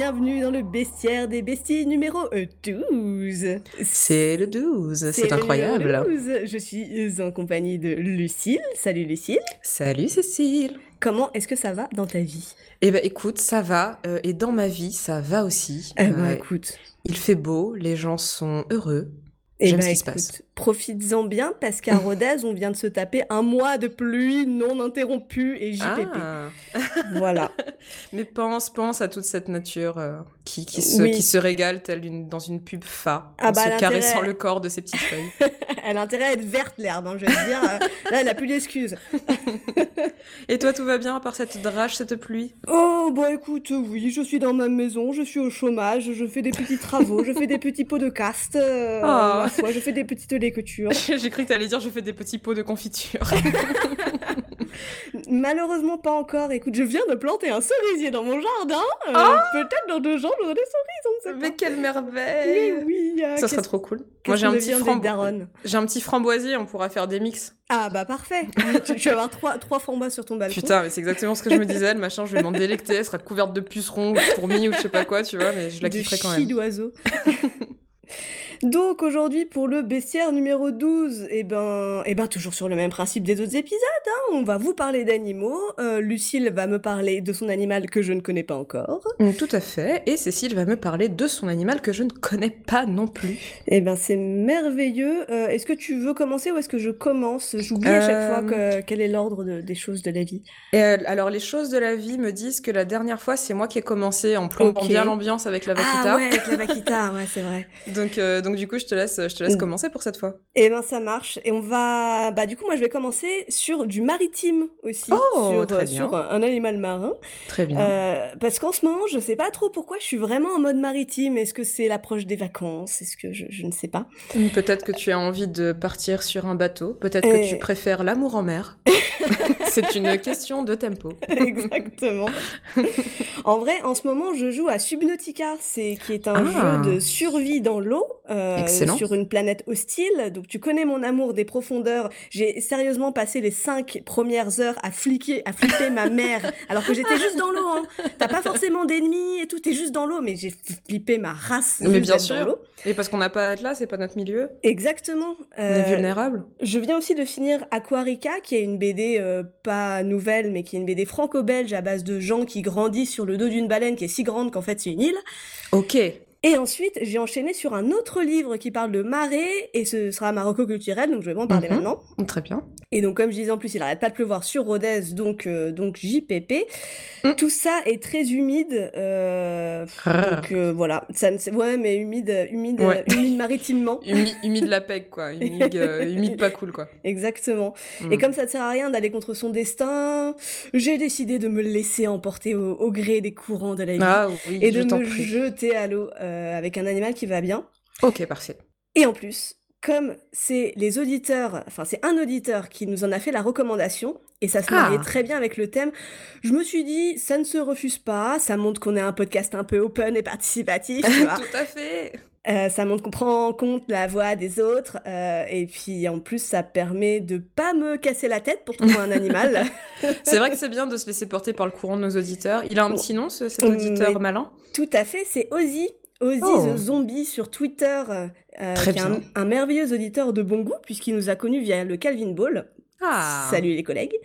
bienvenue dans le bestiaire des besties numéro 12. C'est le 12, c'est incroyable. 12. Je suis en compagnie de Lucille. Salut Lucille. Salut Cécile. Comment est-ce que ça va dans ta vie? Eh ben écoute, ça va. euh, et dans ma vie, ça va aussi. Eh ben Euh, écoute. il fait beau, les gens sont heureux. Eh J'aime ben, ce qui se passe. Profites-en bien parce qu'à Rodez, on vient de se taper un mois de pluie non interrompue et JPP. Ah. Voilà. Mais pense, pense à toute cette nature euh, qui, qui, se, Oui. qui se régale telle une, dans une pub fa, Ah en bah, se l'intérêt- caressant le corps de ses petites feuilles. Elle a intérêt à être verte l'herbe, hein, je veux dire. Euh, Là, elle a plus d'excuses. et toi, tout va bien à part cette drache, cette pluie? Oh, bah écoute, oui, je suis dans ma maison, je suis au chômage, je fais des petits travaux, je fais des petits pots de caste, euh, Ah. je fais des petites lectures. J'ai cru que t'allais dire je fais des petits pots de confiture. Malheureusement, pas encore. Écoute, je viens de planter un cerisier dans mon jardin. euh, Ah Peut-être dans deux jours, j'aurai des cerises, on ne sait pas. Mais quelle Mais merveille oui, euh, Ça serait trop cool. Moi j'ai un petit frambo- j'ai un petit framboisier, on pourra faire des mix. Ah bah parfait. tu, tu vas avoir trois, trois framboises sur ton balcon. Putain, mais c'est exactement ce que je me disais, le machin, je vais m'en délecter, elle sera couverte de pucerons ou de fourmis ou je sais pas quoi, tu vois, mais je la de kifferai quand même. d'oiseaux. Donc aujourd'hui pour le bestiaire numéro 12, et ben, et ben toujours sur le même principe des autres épisodes, hein, on va vous parler d'animaux, euh, Lucille va me parler de son animal que je ne connais pas encore, Mm, Tout à fait, et Cécile va me parler de son animal que je ne connais pas non plus. et ben c'est merveilleux, Euh, est-ce que tu veux commencer ou est-ce que je commence? J'oublie à chaque Euh, fois que, quel est l'ordre de- des choses de la vie. Euh, alors, les choses de la vie me disent que la dernière fois, c'est moi qui ai commencé en plombant Ok. bien l'ambiance avec la vaquita. Ah ouais, avec la vaquita, ouais c'est vrai. Donc, euh, donc du coup, je te laisse, je te laisse Mm. commencer pour cette fois. Et ben ça marche. Et on va, bah du coup moi je vais commencer sur du maritime aussi, Oh, sur, très euh, bien. sur un, animal marin. Très bien. Euh, parce qu'en ce moment je sais pas trop pourquoi je suis vraiment en mode maritime. Est-ce que c'est l'approche des vacances? Est-ce que je, je ne sais pas. Peut-être que tu as envie de partir sur un bateau. Peut-être que tu préfères l'amour en mer. c'est une question de tempo. Exactement. en vrai, en ce moment, je joue à Subnautica, c'est qui est un Ah. jeu de survie dans l'eau euh, sur une planète hostile. Donc tu connais mon amour des profondeurs. J'ai sérieusement passé les cinq premières heures à fliquer, à flipper ma mère, alors que j'étais juste dans l'eau. Hein. T'as pas forcément d'ennemis et tout, t'es juste dans l'eau, mais j'ai flippé ma race. Mais bien d'être dans sûr. l'eau. Et parce qu'on n'a pas Atlas, c'est pas notre milieu. Exactement. On est Euh, vulnérable. je viens aussi de finir Aquarica, qui est une BD euh, pas nouvelle, mais qui est une BD franco-belge à base de gens qui grandissent sur le dos d'une baleine qui est si grande qu'en fait c'est une île. Ok. Et ensuite, j'ai enchaîné sur un autre livre qui parle de marée, et ce sera Marocco culturel, donc je vais pas en parler Mhm. maintenant. Très bien. Et donc, comme je disais en plus, il arrête pas de pleuvoir sur Rodez, donc, euh, donc JPP. Mm. Tout ça est très humide, euh, donc euh, voilà. Ça ne, ouais, mais humide, humide, Ouais. humide maritimement. Humi- humide la peg, quoi. Humide, humide pas cool, quoi. Exactement. Et Mm. comme ça ne sert à rien d'aller contre son destin, j'ai décidé de me laisser emporter au, au gré des courants de la vie. Ah oui, et de me prie. jeter à l'eau euh, avec un animal qui va bien. Ok, parfait. Et en plus, comme c'est les auditeurs, enfin c'est un auditeur qui nous en a fait la recommandation, et ça se Ah. mariait très bien avec le thème, je me suis dit, ça ne se refuse pas, ça montre qu'on est un podcast un peu open et participatif, tu vois. Tout à fait. Euh, ça montre qu'on prend en compte la voix des autres, euh, et puis en plus ça permet de pas me casser la tête pour trouver un animal. C'est vrai que c'est bien de se laisser porter par le courant de nos auditeurs. Il a un Oh. petit nom, ce- cet Mm, auditeur mais- malin? Tout à fait, c'est Ozzy. Ozzy Oh. the Zombie sur Twitter, euh, qui est un, merveilleux auditeur de bon goût, puisqu'il nous a connus via le Calvin Ball. Ah Salut les collègues.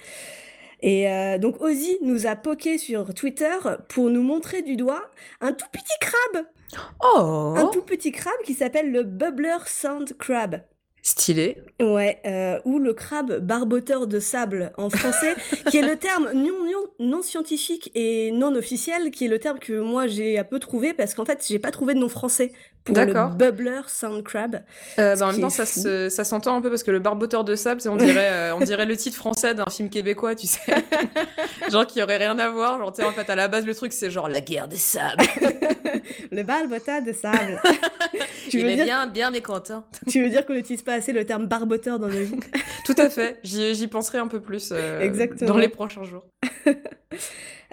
Et euh, donc Ozzy nous a poké sur Twitter pour nous montrer du doigt un tout petit crabe, Oh un tout petit crabe qui s'appelle le Bubbler Sand Crab. Stylé. Ouais, euh, ou le crabe barboteur de sable en français, qui est le terme non, non, non scientifique et non officiel, qui est le terme que moi j'ai un peu trouvé parce qu'en fait j'ai pas trouvé de nom français pour le. Bubbler Sand Crab. Euh, bah, en même temps, ça, se- ça s'entend un peu parce que le barboteur de sable, c'est- on dirait, euh, on dirait le titre français d'un film québécois, tu sais. genre qui aurait rien à voir. Genre, tu sais, en fait, à la base, le truc, c'est genre la guerre des sables. Le barboteur de sable. Tu, Il veux est dire, bien, bien mécontent. tu veux dire qu'on n'utilise pas assez le terme barboteur dans nos vies Tout à fait. J'y penserai un peu plus euh, Exactement. dans les prochains jours.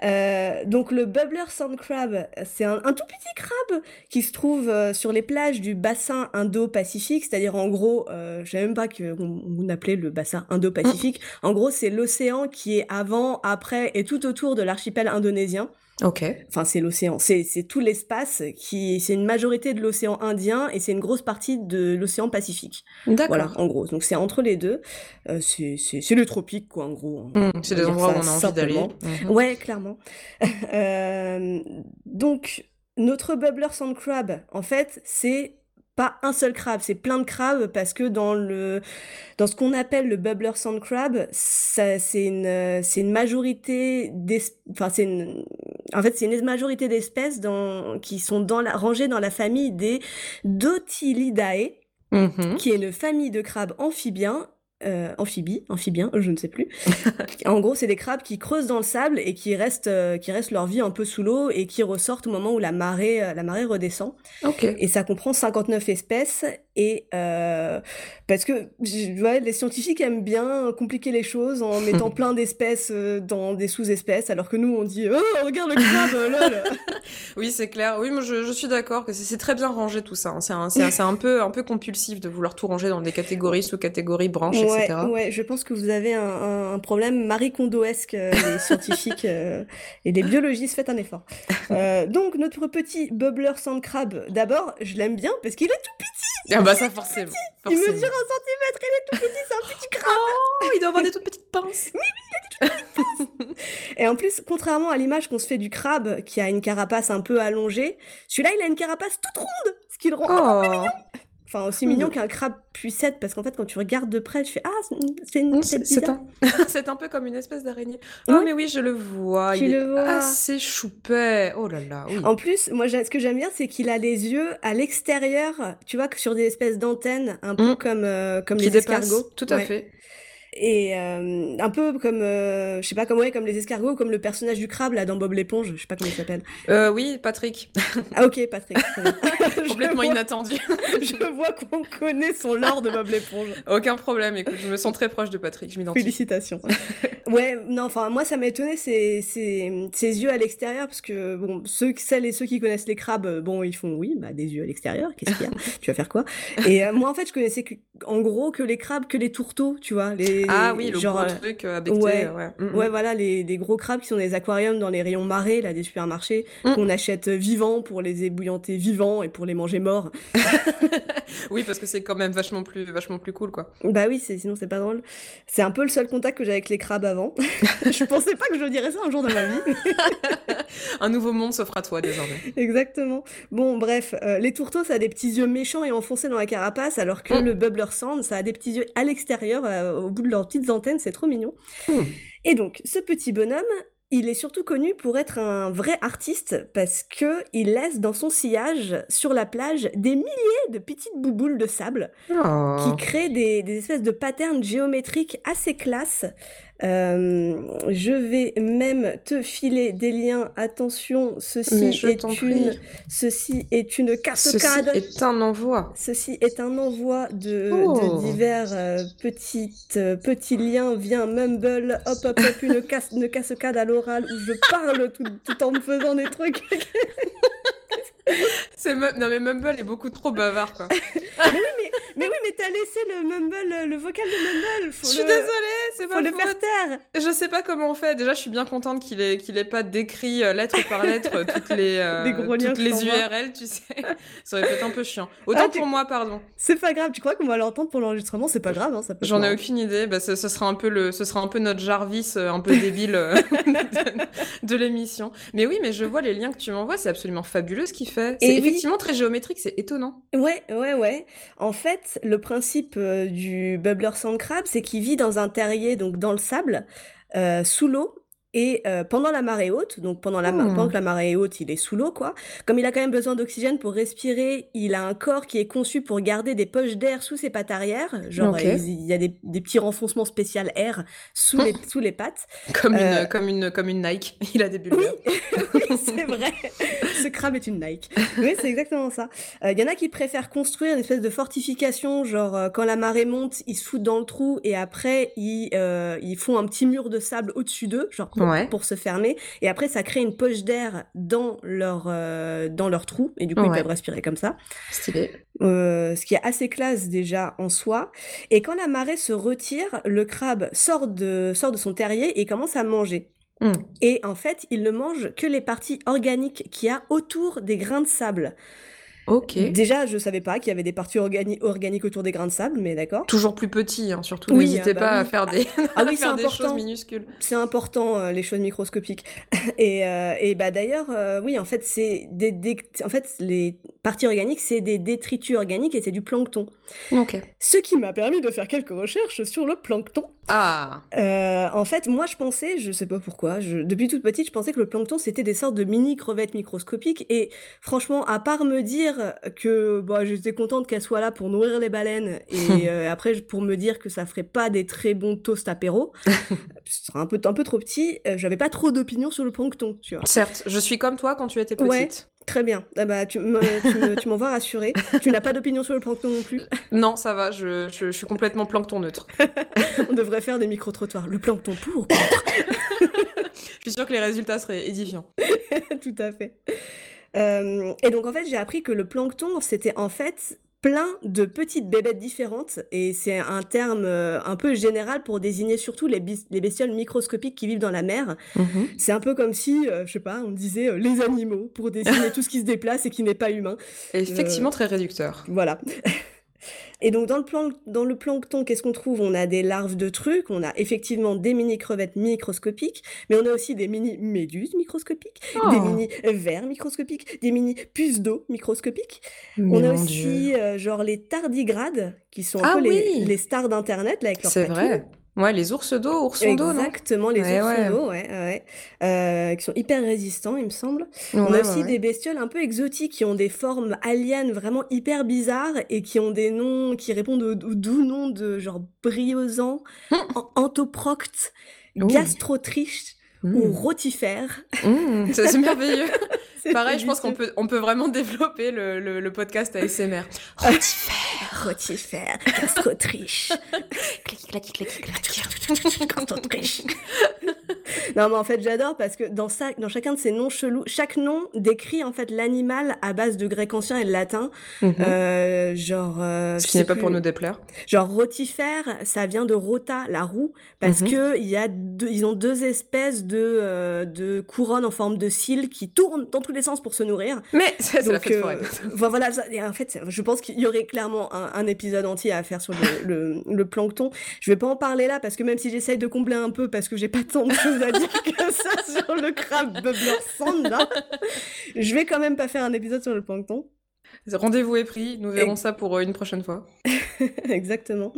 Euh, donc le Bubbler Sand Crab, c'est un, un tout petit crabe qui se trouve euh, sur les plages du bassin Indo-Pacifique, c'est-à-dire en gros, euh, je savais même pas qu'on on appelait le bassin Indo-Pacifique. En gros, c'est l'océan qui est avant, après et tout autour de l'archipel indonésien. Ok. Enfin, c'est l'océan. C'est tout l'espace qui. C'est une majorité de l'océan Indien et c'est une grosse partie de l'océan Pacifique. D'accord. Voilà, en gros. Donc c'est entre les deux. Euh, c'est le tropique, quoi, en gros. Hmm, c'est des endroits où on a envie d'aller. Mhm. Ouais, clairement. Euh, donc, notre bubbler sand crab, en fait, c'est pas un seul crabe, c'est plein de crabes parce que dans le dans ce qu'on appelle le bubbler sand crab, ça c'est une c'est une majorité d'es- enfin c'est une en fait c'est une majorité d'espèces dans qui sont dans la rangées dans la famille des Dotilidae Mhm. qui est une famille de crabes amphibiens, euh, amphibies, amphibiens, je ne sais plus. en gros, c'est des crabes qui creusent dans le sable et qui restent, euh, qui restent leur vie un peu sous l'eau et qui ressortent au moment où la marée, euh, la marée redescend. Et ça comprend 59 espèces. Et euh, parce que ouais, les scientifiques aiment bien compliquer les choses en mettant plein d'espèces euh, dans des sous-espèces, alors que nous on dit oh regarde le crabe, lol. Oui, c'est clair. Oui, moi je, je suis d'accord que c'est très bien rangé tout ça. hein. C'est un, c'est un, c'est un peu un peu compulsif de vouloir tout ranger dans des catégories, sous-catégories, branches, Ouais, etc. ouais, je pense que vous avez un, un- un problème Marie Kondoesque, euh, les scientifiques euh, et les biologistes, faites un effort. Euh, donc, notre petit bubbler sand crab, d'abord, je l'aime bien parce qu'il est tout petit. Ah bah ça forcément. Il forcément. mesure un centimètre, il est tout petit, c'est un petit crabe. Oh, il doit avoir des toutes petites pinces. Et en plus, contrairement à l'image qu'on se fait du crabe qui a une carapace un peu allongée, celui-là, il a une carapace toute ronde, ce qui le rend Oh. Enfin aussi mignon qu'un crabe puisse être parce qu'en fait, quand tu regardes de près, tu fais ah, c'est une C'est bizarre. un... c'est un peu comme une espèce d'araignée. Oh, Ouais. mais oui, je le vois. Tu il le est vois. assez choupet. Oh là là, oui. En plus, moi, j'ai- ce que j'aime bien, c'est qu'il a les yeux à l'extérieur, tu vois, que sur des espèces d'antennes, un peu Mm. comme, euh, comme Qui les escargots. Tout à Ouais. fait. Et euh, un peu comme, euh, je sais pas, comme, ouais, comme les escargots, comme le personnage du crabe, là, dans Bob l'éponge, je sais pas comment il s'appelle. Euh, oui, Patrick. Ah, ok, Patrick. Complètement vois- inattendu. Je vois qu'on connaît son lore de Bob l'éponge. Aucun problème. Écoute, je me sens très proche de Patrick. Je m'identifie. Félicitations. ouais, non, enfin, moi, ça m'a étonné ses, ses, ses yeux à l'extérieur, parce que, bon, ceux, celles et ceux qui connaissent les crabes, euh, bon, ils font, oui, bah, des yeux à l'extérieur, qu'est-ce qu'il y a? Tu vas faire quoi? Et moi, en fait, je connaissais, que- en gros, que les crabes, que les tourteaux, tu vois, les... Ah oui, le genre, gros euh, truc euh, becté. ouais. Ouais. Mm, mm. Ouais, voilà, les, des gros crabes qui sont dans les aquariums, dans les rayons marées, là, des supermarchés, Mm. qu'on achète vivants pour les ébouillanter vivants et pour les manger morts. Oui, parce que c'est quand même vachement plus, vachement plus cool, quoi. Bah oui, c'est, sinon c'est pas drôle. C'est un peu le seul contact que j'ai avec les crabes avant. je pensais pas que je dirais ça un jour dans ma vie. Un nouveau monde s'offre à toi désormais. Exactement. Bon, bref, euh, les tourteaux, ça a des petits yeux méchants et enfoncés dans la carapace, alors que le bubbler sand, ça a des petits yeux à l'extérieur, euh, au bout de leurs petites antennes, c'est trop mignon. Mm. Et donc, ce petit bonhomme, il est surtout connu pour être un vrai artiste parce que il laisse dans son sillage sur la plage des milliers de petites bouboules de sable Oh. qui créent des, des espèces de patterns géométriques assez classes. Euh, je vais même te filer des liens. Attention, ceci est une, prie. ceci est une Ceci cascade. est un envoi. Ceci est un envoi de, Oh. de divers euh, petites, euh, petits liens via Mumble. Hop, hop, hop, une, casse, une cascade à l'oral où je parle tout, tout en me faisant des trucs. C'est non mais Mumble est beaucoup trop bavard quoi. Mais oui, mais t'as laissé le Mumble, le vocal de Mumble. Faut Je suis le- désolée, c'est Faut pas le faute. faire taire. Je sais pas comment on fait. Déjà, je suis bien contente qu'il ait qu'il ait pas décrit euh, lettre par lettre euh, toutes les euh, gros toutes les. URL, tu sais. Ça aurait être un peu chiant. Autant Ah, tu- pour moi, pardon. C'est pas grave, tu crois qu'on va l'entendre pour l'enregistrement? C'est pas grave, hein, ça peut J'en ai aucune idée. Bah, ce, ce sera un peu le, ce sera un peu notre Jarvis, un peu débile euh, de, de l'émission. Mais oui, mais je vois les liens que tu m'envoies, c'est absolument fabuleux ce qu'il fait. C'est Et oui. effectivement très géométrique, c'est étonnant. Ouais, ouais, ouais. En fait, le principe euh, du bubbler sand crab, c'est qu'il vit dans un terrier, donc dans le sable, euh, sous l'eau. Et euh, pendant la marée haute, donc pendant, la Hmm. pendant que la marée est haute, il est sous l'eau, quoi. Comme il a quand même besoin d'oxygène pour respirer, il a un corps qui est conçu pour garder des poches d'air sous ses pattes arrière. Genre, il il y a des, des petits renfoncements spécial air sous les, sous les pattes. Comme Euh, une, comme une, comme une Nike. Il a des bulles. Oui, oui, c'est vrai. Crabe est une Nike. Oui, c'est exactement ça. Euh, Il y en a qui préfèrent construire une espèce de fortification, genre euh, quand la marée monte, ils se foutent dans le trou et après ils, euh, ils font un petit mur de sable au-dessus d'eux, genre pour, Ouais. pour se fermer. Et après, ça crée une poche d'air dans leur euh, dans leur trou et du coup ils peuvent respirer comme ça. Stylé. Euh, ce qui est assez classe déjà en soi. Et quand la marée se retire, le crabe sort de, sort de son terrier et commence à manger. Hmm. Et en fait, il ne mange que les parties organiques qu'il y a autour des grains de sable. Ok. Déjà, je savais pas qu'il y avait des parties organi- organiques autour des grains de sable, mais d'accord. Toujours plus petit, hein, surtout. Oui, N'hésitez ah bah pas à faire des, Ah à oui, c'est faire des choses important. minuscules. C'est important, euh, les choses microscopiques. Et, euh, et bah d'ailleurs, euh, oui, en fait, c'est des, des- en fait, les parties organiques, c'est des détritus organiques et c'est du plancton. Ok. Ce qui m'a permis de faire quelques recherches sur le plancton. Ah. En fait, moi, je pensais, je sais pas pourquoi, je- depuis toute petite, je pensais que le plancton, c'était des sortes de mini crevettes microscopiques. Et franchement, à part me dire que bah, j'étais contente qu'elles soient là pour nourrir les baleines, et euh, après, pour me dire que ça ferait pas des très bons toasts apéro, ce serait un peu, un peu trop petit, euh, j'avais pas trop d'opinion sur le plancton, tu vois. Certes, je suis comme toi quand tu étais petite. Ouais. Très bien. Ah bah, tu me- tu m'envoies rassurer. Tu n'as pas d'opinion sur le plancton non plus. Non, ça va, je, je- je suis complètement plancton neutre. On devrait faire des micro-trottoirs. Le plancton pour ou Je suis sûre que les résultats seraient édifiants. Tout à fait. Euh, et donc en fait, j'ai appris que le plancton, c'était en fait plein de petites bébêtes différentes, et c'est un terme euh, un peu général pour désigner surtout les, bestioles microscopiques qui vivent dans la mer. Mhm. C'est un peu comme si, euh, je sais pas, on disait euh, les animaux pour désigner tout ce qui se déplace et qui n'est pas humain. Effectivement, très réducteur. Voilà. Et donc dans le, plan- dans le plancton, qu'est-ce qu'on trouve? On a des larves de trucs, on a effectivement des mini-crevettes microscopiques, mais on a aussi des mini-méduses microscopiques, Oh. des mini-vers microscopiques, des mini-puces d'eau microscopiques. Mais on a aussi euh, genre les tardigrades, qui sont un Ah peu les, oui. les stars d'Internet là, avec C'est vrai. Ouais, les ours d'eau, oursons d'eau, non? Exactement, les Ouais, oursons ouais. d'eau, ouais, ouais, ouais. Euh, qui sont hyper résistants, il me semble. On a aussi des bestioles un peu exotiques qui ont des formes aliens vraiment hyper bizarres et qui ont des noms qui répondent au, au doux nom de genre briosan, an- antoprocte, Ouh. gastrotriche ou rotifère. Mm, ça, c'est merveilleux. Pareil, je pense qu'on peut, on peut vraiment développer le, le, le podcast ASMR. Rotifère, gastrotriche, Clac, clac, clac, clac, non mais en fait j'adore parce que dans, ça, dans chacun de ces noms chelous, chaque nom décrit en fait l'animal à base de grec ancien et de latin. Mhm. Euh, genre... euh, Ce je qui n'est pas pour nous déplaire. Genre rotifère, ça vient de rota, la roue, parce Mhm. que il y a deux, ils ont deux espèces de, euh, de couronnes en forme de cils qui tournent dans tous les sens pour se nourrir. Mais ça, c'est la fête euh, foraine. vo- voilà, ça- et en fait, je pense qu'il y aurait clairement un, un épisode entier à faire sur le, le, le plancton. Je vais pas en parler là parce que même si j'essaye de combler un peu parce que j'ai pas tant de choses à dire que ça sur le crabe bubbler sand, là, je vais quand même pas faire un épisode sur le plancton. Rendez-vous est pris, nous verrons Et- ça pour euh, une prochaine fois. Exactement.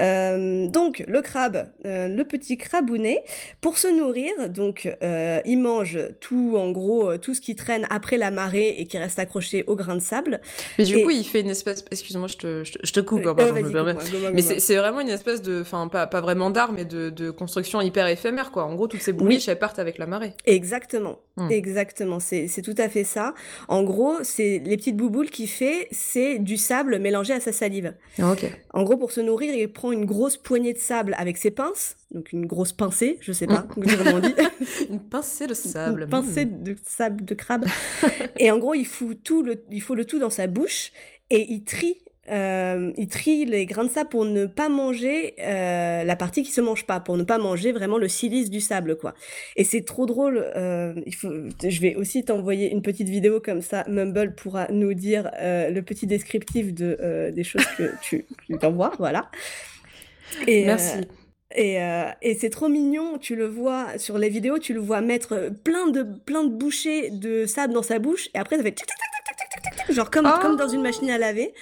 Euh, donc le crabe, euh, le petit crabounet, pour se nourrir, donc euh, il mange tout, en gros, tout ce qui traîne après la marée et qui reste accroché au grain de sable. Mais du Et- coup, il fait une espèce. Excuse-moi, je te, je coupe, hein, pardon, je me permets. Mais c'est vraiment une espèce de. Enfin, pas, pas vraiment d'art, mais de, de construction hyper éphémère, quoi. En gros, toutes ces bouliches, elles partent avec la marée. Exactement, Hmm. exactement, c'est tout à fait ça. En gros, c'est les petites bouboules qu'il fait, c'est du sable mélangé à sa salive. Ok. En gros, pour se nourrir, il prend une grosse poignée de sable avec ses pinces, donc une grosse pincée, je sais pas comment on dit. Une pincée de sable. Une pincée mm. de sable de crabe. et en gros, il fout tout le, il faut le tout dans sa bouche et il trie. euh, il trie les grains de sable pour ne pas manger euh, la partie qui se mange pas, pour ne pas manger vraiment le silice du sable, quoi. Et c'est trop drôle. euh, il faut, je vais aussi t'envoyer une petite vidéo comme ça. Mumble pourra nous dire le petit descriptif de des choses que tu, tu t'envoies, voilà. Et, Merci. Euh, et, euh, et c'est trop mignon, tu le vois sur les vidéos, tu le vois mettre euh, plein de, plein de bouchées de sable dans sa bouche, et après ça fait tic, genre comme, oh. comme dans une oh. machine à laver.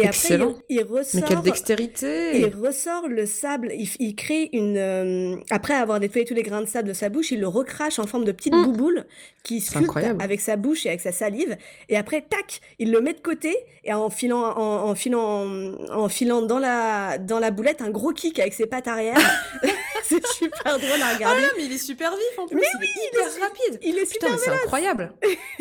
Et Excellent. après, il, il Mais ressort. quelle dextérité il ressort le sable, il, il crée une... euh, après avoir nettoyé tous les grains de sable de sa bouche, il le recrache en forme de petites Mm. bouboules qui incroyable. avec sa bouche et avec sa salive. Et après, tac, il le met de côté et en filant, en, en filant, en filant dans la, dans la boulette un gros kick avec ses pattes arrière. c'est super drôle à Ah regarder. non, mais il est super vif en plus. Mais il est hyper est- rapide. il est Putain, super mais c'est incroyable.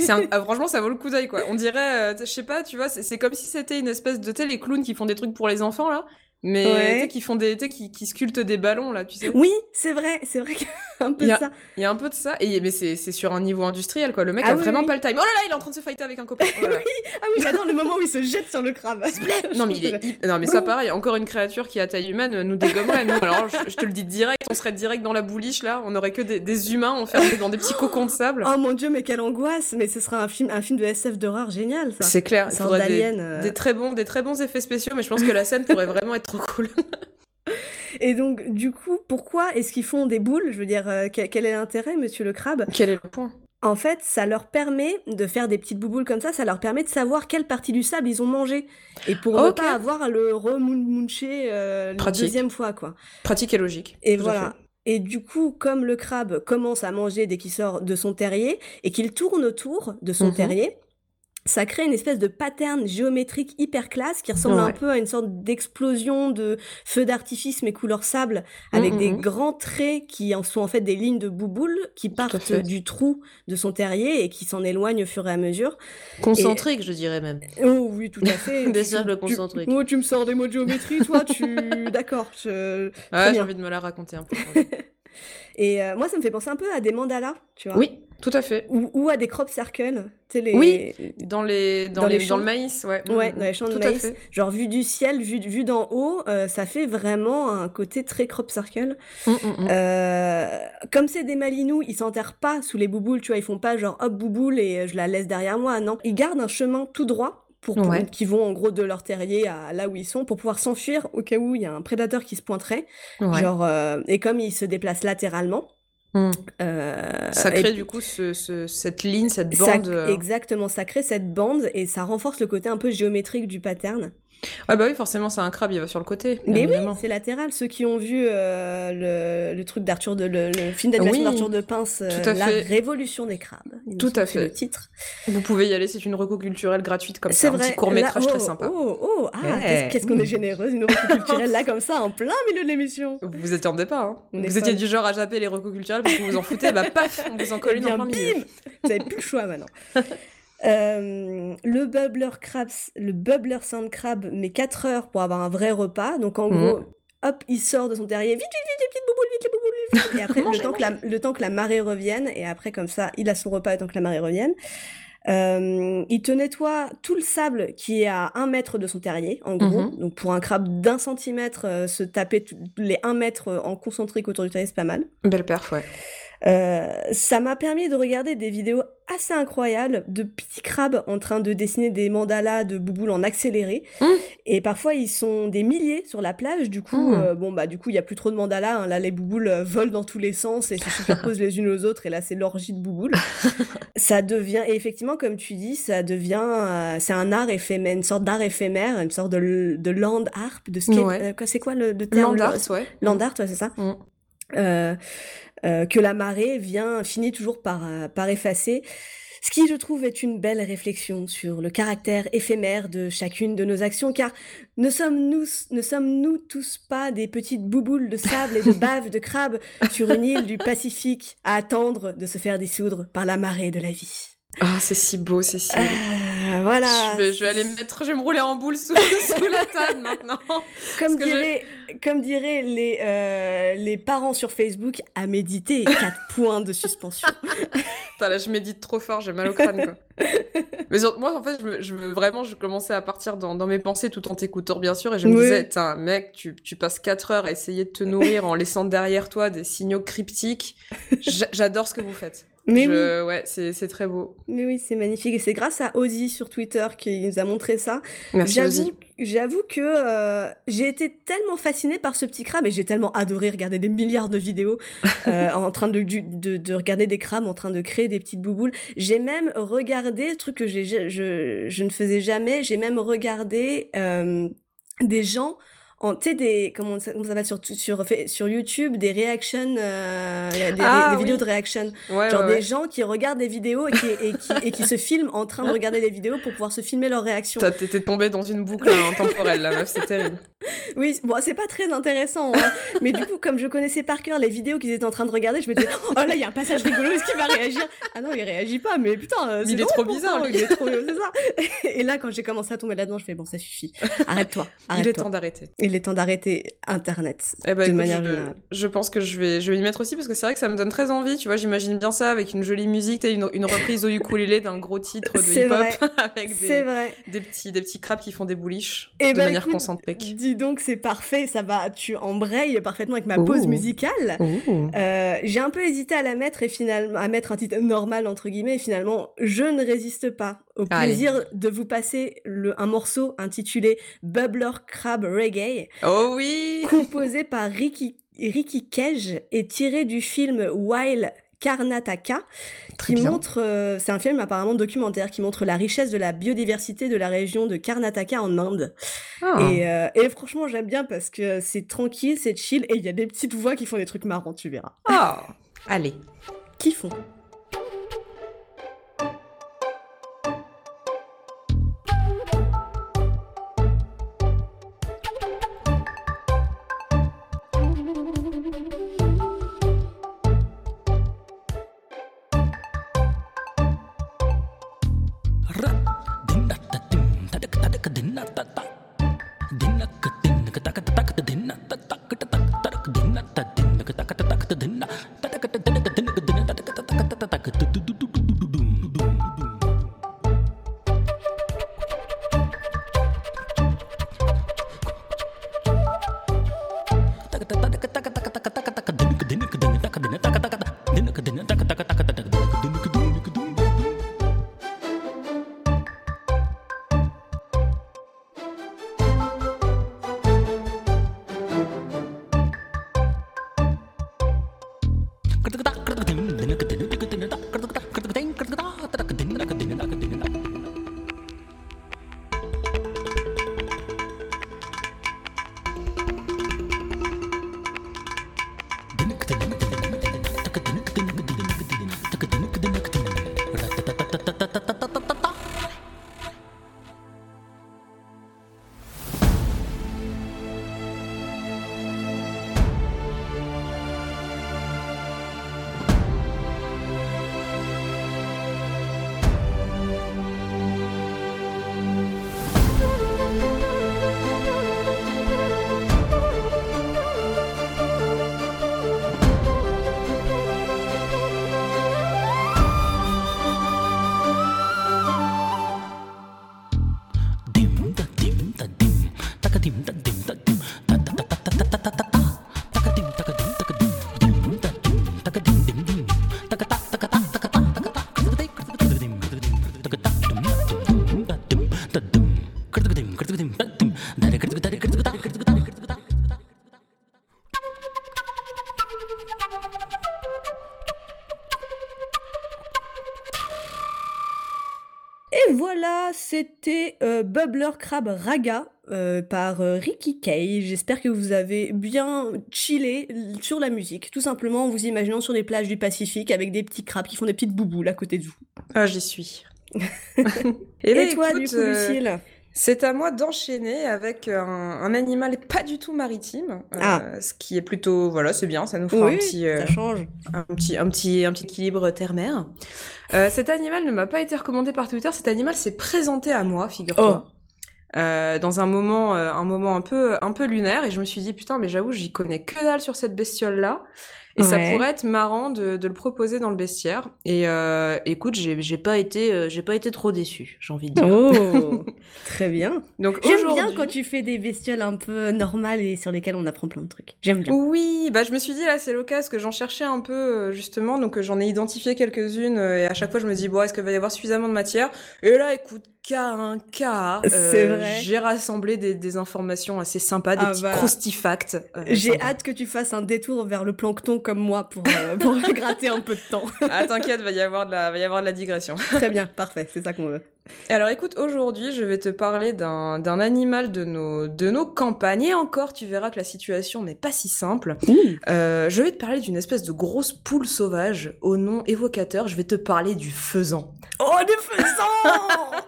Un- ah, franchement, ça vaut le coup d'œil, quoi. On dirait, euh, je sais pas, tu vois, c'est comme si c'était une espèce de, les clowns qui font des trucs pour les enfants, là. Mais Ouais. tu sais, qui font des, tu sais, qui, qui sculptent des ballons là, tu sais. Oui, c'est vrai, c'est vrai qu'il y a un peu de a- ça. Il y a un peu de ça, et mais c'est sur un niveau industriel quoi. Le mec Ah a oui, vraiment oui. pas le time. Oh là là, il est en train de se fighter avec un copain. Oh là là. Ah oui, j'adore le moment où il se jette sur le crabe. Non mais, il est non mais ça pareil, encore une créature qui a taille humaine nous dégommerait. Nous. Alors je, je te le dis direct, on serait direct dans la bouliche là, on aurait que des, des humains enfermés dans des petits cocons de sable. Oh mon dieu, mais quelle angoisse! Mais ce sera un film, un film de SF d'horreur génial, ça. C'est clair, faudrait des, euh. des très bons, des très bons effets spéciaux, mais je pense que la scène pourrait vraiment être trop cool. Et donc, du coup, pourquoi est-ce qu'ils font des boules? Je veux dire, euh, quel, est l'intérêt, monsieur le crabe? Quel est le point? En fait, ça leur permet de faire des petites bouboules comme ça, ça leur permet de savoir quelle partie du sable ils ont mangé. Et pour ne pas avoir à le remuncher euh, la Pratique. deuxième fois, quoi. Pratique et logique. Et voilà. Et du coup, comme le crabe commence à manger dès qu'il sort de son terrier et qu'il tourne autour de son Mhm. terrier, ça crée une espèce de pattern géométrique hyper classe qui ressemble un peu à une sorte d'explosion de feux d'artifice mais couleur sable avec Mhm, des mhm. grands traits qui en sont en fait des lignes de bouboules qui partent du trou de son terrier et qui s'en éloignent au fur et à mesure. Concentrique, je dirais même. Oh oui, tout à fait. Des Tu- cercles tu- concentriques. Oh, tu me sors des mots de géométrie, toi, tu... D'accord. je- Ouais, j'ai bien. envie de me la raconter un peu. Et euh, moi, ça me fait penser un peu à des mandalas, tu vois. oui, tout à fait. Ou, ou à des crop circles. Les... Oui. Dans les, dans, Dans les, les dans champs. le maïs, ouais. Ouais, dans les champs de Tout maïs. Genre, vu du ciel, vu, vu d'en haut, euh, ça fait vraiment un côté très crop circle. Mm, mm, mm. Euh, comme c'est des malinous, ils s'enterrent pas sous les bouboules, tu vois, ils font pas genre hop bouboule et euh, je la laisse derrière moi, non. Ils gardent un chemin tout droit pour, pour- Ouais. qui vont en gros de leur terrier à là où ils sont pour pouvoir s'enfuir au cas où il y a un prédateur qui se pointerait. Ouais. Genre, euh, et comme ils se déplacent latéralement, Mm. euh, Ça et crée du coup ce, ce- cette ligne, cette bande. euh, exactement, ça crée cette bande et ça renforce le côté un peu géométrique du pattern. Ah bah oui, forcément, c'est un crabe, il va sur le côté. Mais oui, c'est latéral. Ceux qui ont vu euh, le, le truc d'Arthur de le, le film d'animation Oui, d'Arthur de Pince, euh, La fait. Révolution des crabes. Tout à fait. le titre. Vous pouvez y aller, c'est une reco culturelle gratuite comme C'est ça, un vrai. petit court métrage très oh, sympa. Oh, oh, ah, Ouais. qu'est-ce qu'on est généreuse, une reco culturelle là comme ça en plein milieu de l'émission. Vous vous attendez pas, hein Vous étiez du genre à japper les recos culturelles parce que vous vous en foutez, bah paf, on vous en colle Eh une en plein milieu. Vous avez plus le choix maintenant. Euh, le bubbler crabs, le bubbler sand crab met 4 heures pour avoir un vrai repas. Donc en gros, hop, il sort de son terrier, vite, vite, vite, les petites bouboules, vite, les bouboules, vite, vite. Et après, le temps, que la, le temps que la marée revienne, et après comme ça, il a son repas le temps que la marée revienne. Euh, il te nettoie tout le sable qui est à un mètre de son terrier, en gros. Mhm. Donc pour un crabe d'un centimètre, euh, se taper les 1 mètre en concentrique autour du terrier, c'est pas mal. Belle perf, ouais. Euh, ça m'a permis de regarder des vidéos assez incroyables de petits crabes en train de dessiner des mandalas de bouboules en accéléré. Mmh. Et parfois, ils sont des milliers sur la plage. Du coup, Mmh. euh, bon, bah, du coup, il y a plus trop de mandalas. hein. Là, les bouboules euh, volent dans tous les sens et se superposent les unes aux autres. Et là, c'est l'orgie de bouboules. ça devient, et effectivement, comme tu dis, ça devient, euh, c'est un art éphémère, une sorte d'art éphémère, une sorte de, land art, de skate. Ouais. c'est quoi le, le terme? Land art, ouais. Land art, ouais, c'est ça. Mm. Euh, que la marée vient, finit toujours par, euh, par effacer. Ce qui, je trouve, est une belle réflexion sur le caractère éphémère de chacune de nos actions, car ne sommes-nous ne sommes-nous tous pas des petites bouboules de sable et de bave de crabes sur une île du Pacifique à attendre de se faire dissoudre par la marée de la vie Ah, c'est si beau, c'est si beau. Ah, Voilà. Je vais, je vais aller me mettre, je vais me rouler en boule sous, sous la table maintenant. Comme je- diraient, comme diraient les, euh, les parents sur Facebook, à méditer, quatre points de suspension. Putain, là, je médite trop fort, j'ai mal au crâne, quoi. Mais sur- moi, en fait, je, je me- vraiment, je commençais à partir dans, dans mes pensées tout en t'écoutant, bien sûr, et je me Oui. disais, mec, tu, tu passes 4 heures à essayer de te nourrir en laissant derrière toi des signaux cryptiques. J'a- J'adore ce que vous faites. Mais Je- Ouais, c'est très beau. Mais oui, c'est magnifique. Et c'est grâce à Ozzy sur Twitter qui nous a montré ça. Merci, J'avoue, Ozzy. j'avoue que euh, j'ai été tellement fascinée par ce petit crabe et j'ai tellement adoré regarder des milliards de vidéos euh, en train de, de, de regarder des crabes en train de créer des petites bouboules. J'ai même regardé, truc que je, je ne faisais jamais, j'ai même regardé euh, des gens en tu sais des comment ça, comment ça s'appelle sur sur sur YouTube des reactions euh, des, Ah, des oui. vidéos de reaction Ouais, Genre ouais, des ouais. gens qui regardent des vidéos et qui, et, qui, et qui se filment en train de regarder des vidéos pour pouvoir se filmer leurs réactions. T'étais tombée dans une boucle hein, temporelle, la meuf, c'est terrible. Oui, bon, c'est pas très intéressant, hein. mais du coup, comme je connaissais par cœur les vidéos qu'ils étaient en train de regarder, je me disais, oh là, il y a un passage rigolo, est-ce qu'il va réagir? Ah non, il réagit pas, mais putain, euh, c'est il est trop bizarre, il est trop, c'est ça. Et là, quand j'ai commencé à tomber là-dedans, je fais, bon, ça suffit, arrête-toi, arrête Il est temps d'arrêter. Il est temps d'arrêter Internet. Eh ben, de manière je, je, pense que je vais, je vais y mettre aussi parce que c'est vrai que ça me donne très envie, tu vois, j'imagine bien ça avec une jolie musique, une, une reprise au ukulélé d'un gros titre de hip-hop avec des, vrai. des petits, des petits crabes qui font des bouliches Et de eh ben, manière concentrée. Dis donc, c'est parfait, ça va, tu embrayes parfaitement avec ma pause Ouh. musicale. Ouh. Euh, j'ai un peu hésité à la mettre et finalement à mettre un titre normal entre guillemets et finalement je ne résiste pas au Allez. plaisir de vous passer le, un morceau intitulé Bubbler Crab Reggae Oh oui composé par Ricky, Ricky Cage et tiré du film Wild Karnataka, Très qui bien. montre, euh, c'est un film apparemment documentaire qui montre la richesse de la biodiversité de la région de Karnataka en Inde. Ah. Et, euh, et franchement, j'aime bien parce que c'est tranquille, c'est chill et il y a des petites voix qui font des trucs marrants, tu verras. Ah. Allez. Qui font? Euh, Bubbler Crab Raga euh, par euh, Ricky Kay. J'espère que vous avez bien chillé sur la musique, tout simplement en vous imaginant sur les plages du Pacifique avec des petits crabes qui font des petites bouboules à côté de vous. Ah, j'y suis. Et, ben, toi, écoute, du coup, Lucille? C'est à moi d'enchaîner avec un, un animal pas du tout maritime, euh, Ah. ce qui est plutôt voilà, c'est bien, ça nous fera Oui, un petit euh, ça change. un petit un petit un petit équilibre terre-mer. Euh, cet animal ne m'a pas été recommandé par Twitter, cet animal s'est présenté à moi, figure-toi. Oh. Euh, dans un moment euh, un moment un peu un peu lunaire et je me suis dit putain mais j'avoue j'y connais que dalle sur cette bestiole là et ça pourrait être marrant de, de le proposer dans le bestiaire et euh, écoute j'ai pas été euh, j'ai pas été trop déçu j'ai envie de dire Oh, très bien. donc J'aime bien quand tu fais des bestioles un peu normales et sur lesquelles on apprend plein de trucs. J'aime bien. Oui, bah je me suis dit là c'est l'occasion que j'en cherchais un peu euh, justement donc j'en ai identifié quelques-unes et à chaque fois je me dis bon est-ce qu'il va y avoir suffisamment de matière? Et là écoute cas un cas euh, C'est vrai. j'ai rassemblé des, des informations assez sympas des Ah petits bah. croustifacts euh, J'ai hâte que tu fasses un détour vers le plancton comme moi pour, euh, pour gratter un peu de temps. ah t'inquiète va y avoir de la va y avoir de la digression Très bien, parfait, c'est ça qu'on veut. Alors écoute, aujourd'hui, je vais te parler d'un animal de nos, de nos campagnes. Et encore, tu verras que la situation n'est pas si simple. Euh, je vais te parler d'une espèce de grosse poule sauvage au nom évocateur. Je vais te parler du faisan. Oh, le faisan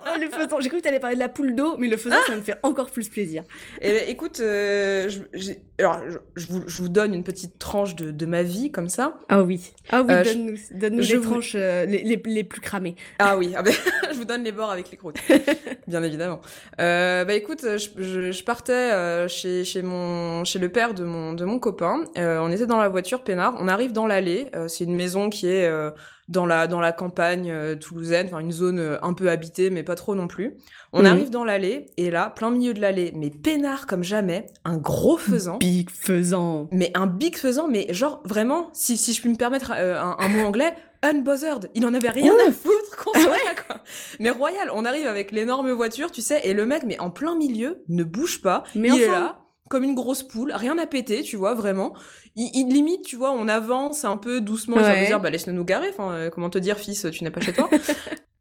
Oh, le faisan J'ai cru que tu allais parler de la poule d'eau, mais le faisan, ça me fait encore plus plaisir. Et eh ben, écoute, euh, je, alors, je, vous, je, vous, donne une petite tranche de, de, ma vie, comme ça. Ah oui. Ah oui, donne-nous donne les tranches les, les, les, plus cramées. Ah oui, ah ben, je vous donne les bords avec les croûtes, bien évidemment. Euh, bah écoute, je, je partais euh, chez, chez, mon, chez le père de mon, de mon copain. Euh, on était dans la voiture peinard. On arrive dans l'allée. Euh, c'est une maison qui est euh, dans la dans la campagne toulousaine, enfin une zone un peu habitée, mais pas trop non plus. On mhm. arrive dans l'allée et là, plein milieu de l'allée, mais peinard comme jamais, un gros faisan. Big faisan. Mais un big faisan, mais genre vraiment, si, si je puis me permettre un, un mot anglais, unbothered. Il en avait rien à foutre qu'on soit là, quoi. Mais royal, on arrive avec l'énorme voiture, tu sais, et le mec, mais en plein milieu, ne bouge pas. Mais il est là, comme une grosse poule, rien à péter, tu vois, vraiment. Il, limite, tu vois, on avance un peu doucement, ouais. dire, bah laisse-nous nous garer, enfin, euh, comment te dire, fils, tu n'es pas chez toi.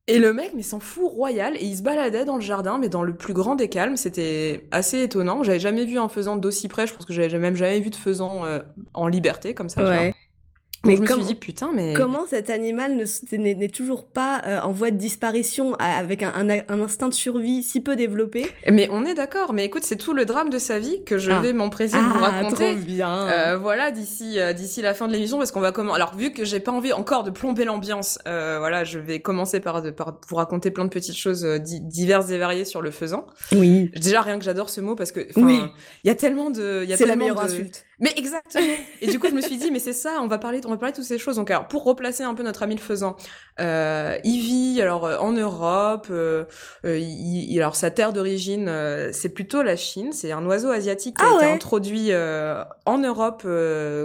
Et le mec, mais s'en fout royal, et il se baladait dans le jardin, mais dans le plus grand des calmes. C'était assez étonnant. J'avais jamais vu un faisan d'aussi près. Je pense que j'avais même jamais vu de faisan euh, en liberté comme ça. Ouais. Mais je me suis dit, putain, mais. Comment cet animal n'est toujours pas euh, en voie de disparition avec un, un, instinct de survie si peu développé? Mais on est d'accord. Mais écoute, c'est tout le drame de sa vie que je ah. vais m'empresser de vous ah, raconter. Trop bien. Euh, voilà, d'ici euh, d'ici la fin de l'émission, parce qu'on va commencer. Alors, vu que j'ai pas envie encore de plomber l'ambiance, euh, voilà, je vais commencer par, par vous raconter plein de petites choses euh, diverses et variées sur le faisant. Oui. Déjà, rien que j'adore ce mot parce que, oui. il y a tellement de. C'est la meilleure insulte. Mais exactement. Et du coup, je me suis dit, mais c'est ça, on va parler, on va parler de toutes ces choses. Donc, alors, pour replacer un peu notre ami le faisant, euh, il vit alors euh, en Europe. Euh, euh, il, alors, sa terre d'origine, euh, c'est plutôt la Chine. C'est un oiseau asiatique qui a ah été introduit en Europe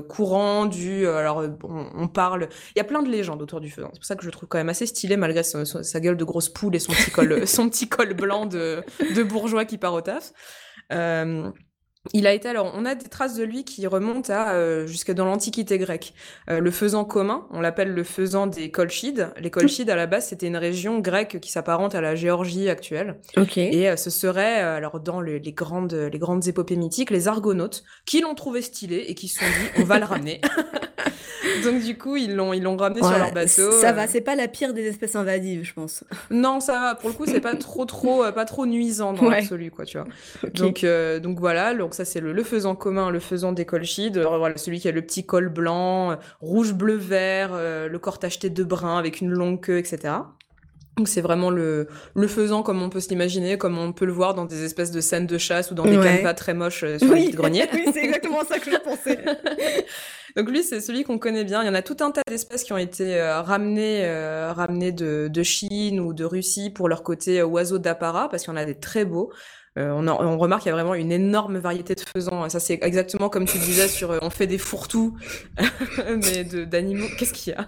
courant du. alors, on, on, parle. Il y a plein de légendes autour du faisant. C'est pour ça que je le trouve quand même assez stylé malgré sa, sa gueule de grosse poule et son petit col, son petit col blanc de, de bourgeois qui part au taf. Euh, il a été alors, on a des traces de lui qui remontent à euh, jusque dans l'Antiquité grecque. Euh, le faisan commun, on l'appelle le faisan des Colchides. Les Colchides à la base c'était une région grecque qui s'apparente à la Géorgie actuelle. Et euh, ce serait alors dans les, grandes les grandes épopées mythiques les Argonautes qui l'ont trouvé stylé et qui se sont dit on va le ramener. Donc du coup, ils l'ont ils l'ont ramené sur leur bateau. Ça va, c'est pas la pire des espèces invasives, je pense. Non, ça va. Pour le coup, c'est pas trop trop pas trop nuisant dans l'absolu quoi, tu vois. Donc donc voilà, donc ça c'est le, le faisant commun, le faisant des colchides. Voilà, celui qui a le petit col blanc, euh, rouge, bleu, vert, euh, le corps tacheté de brun avec une longue queue, etc. Donc c'est vraiment le, le faisant comme on peut s'imaginer, comme on peut le voir dans des espèces de scènes de chasse ou dans des ouais. très moches euh, sur oui. les greniers. oui, c'est exactement ça que je pensais. Donc lui, c'est celui qu'on connaît bien. Il y en a tout un tas d'espèces qui ont été euh, ramenées, euh, ramenées de, de, Chine ou de Russie pour leur côté oiseaux d'apparat, parce qu'il y en a des très beaux. Euh, on, on, remarque qu'il y a vraiment une énorme variété de faisans. Ça, c'est exactement comme tu disais sur euh, on fait des fourre-tout, mais d'animaux. Qu'est-ce qu'il y a?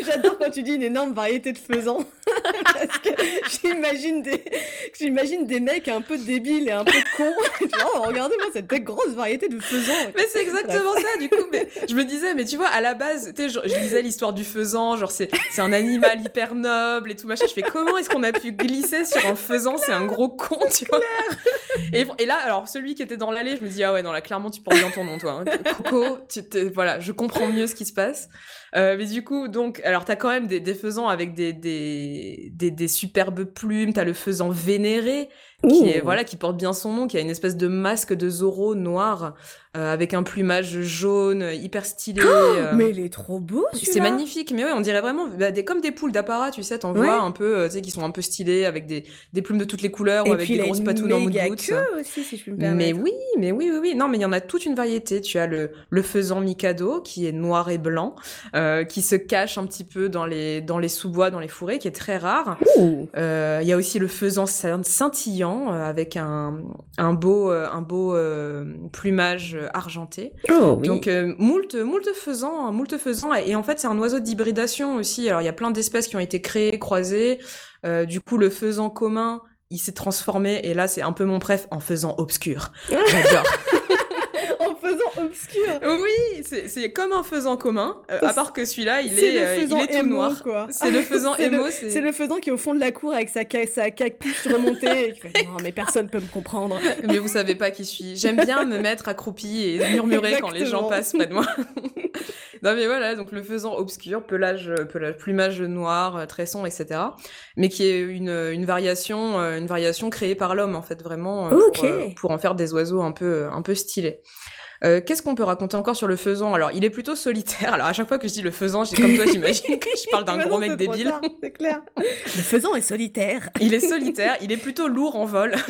J'adore quand tu dis une énorme variété de faisans. Parce que j'imagine des, j'imagine des mecs un peu débiles et un peu cons. oh, regardez-moi cette grosse variété de faisans. Mais c'est exactement ça, du coup. Mais je me disais, mais tu vois, à la base, tu sais, je, je, lisais l'histoire du faisan, genre c'est, c'est un animal hyper noble et tout machin. Je fais comment est-ce qu'on a pu glisser sur un faisan? C'est un gros con, tu vois et, et, là, alors celui qui était dans l'allée, je me dis ah ouais non là clairement tu portes bien ton nom toi. Hein. Coco, tu voilà, je comprends mieux ce qui se passe. Euh, mais du coup donc alors t'as quand même des, des faisans avec des des, des, des superbes plumes, t'as le faisan vénéré qui est voilà qui porte bien son nom, qui a une espèce de masque de Zorro noir euh, avec un plumage jaune hyper stylé. Oh, euh... mais il est trop beau. C'est magnifique, mais ouais, on dirait vraiment bah, des comme des poules d'apparat, tu sais, t'en ouais. vois un peu, euh, tu sais, qui sont un peu stylées avec des, des plumes de toutes les couleurs ou avec des grosses patounes en mode aussi, si je peux me permettre. Mais oui, mais oui, oui, oui. Non, mais il y en a toute une variété. Tu as le le faisan Mikado qui est noir et blanc, euh, qui se cache un petit peu dans les dans les sous-bois, dans les fourrés, qui est très rare. Euh, il y a aussi le faisan scintillant avec un un beau un beau plumage argenté. Oh, oui. Donc euh, moult moult faisant moult faisant et en fait c'est un oiseau d'hybridation aussi. Alors il y a plein d'espèces qui ont été créées, croisées. Euh, du coup le faisant commun, il s'est transformé et là c'est un peu mon préf en faisant obscur. J'adore. Faisant obscur. Oui, c'est comme un faisan commun, à part que celui-là, il est, est, il est tout noir. C'est le faisan émo. C'est le faisan qui est au fond de la cour avec sa, sa capuche remontée. Et fait, non, mais personne peut me comprendre. Mais vous savez pas qui je suis. J'aime bien me mettre accroupi et murmurer quand les gens passent près de moi. non mais voilà, donc le faisan obscur, pelage, pelage plumage noir, tresson, etc. Mais qui est une, une variation, une variation créée par l'homme en fait, vraiment pour, pour, en faire des oiseaux un peu, un peu stylés. Euh, Qu'est-ce qu'on peut raconter encore sur le faisan? Alors, il est plutôt solitaire. Alors, à chaque fois que je dis le faisan, j'ai comme toi, j'imagine que je parle d'un gros mec débile. C'est clair. le faisan est solitaire. Il est solitaire. Il est plutôt lourd en vol.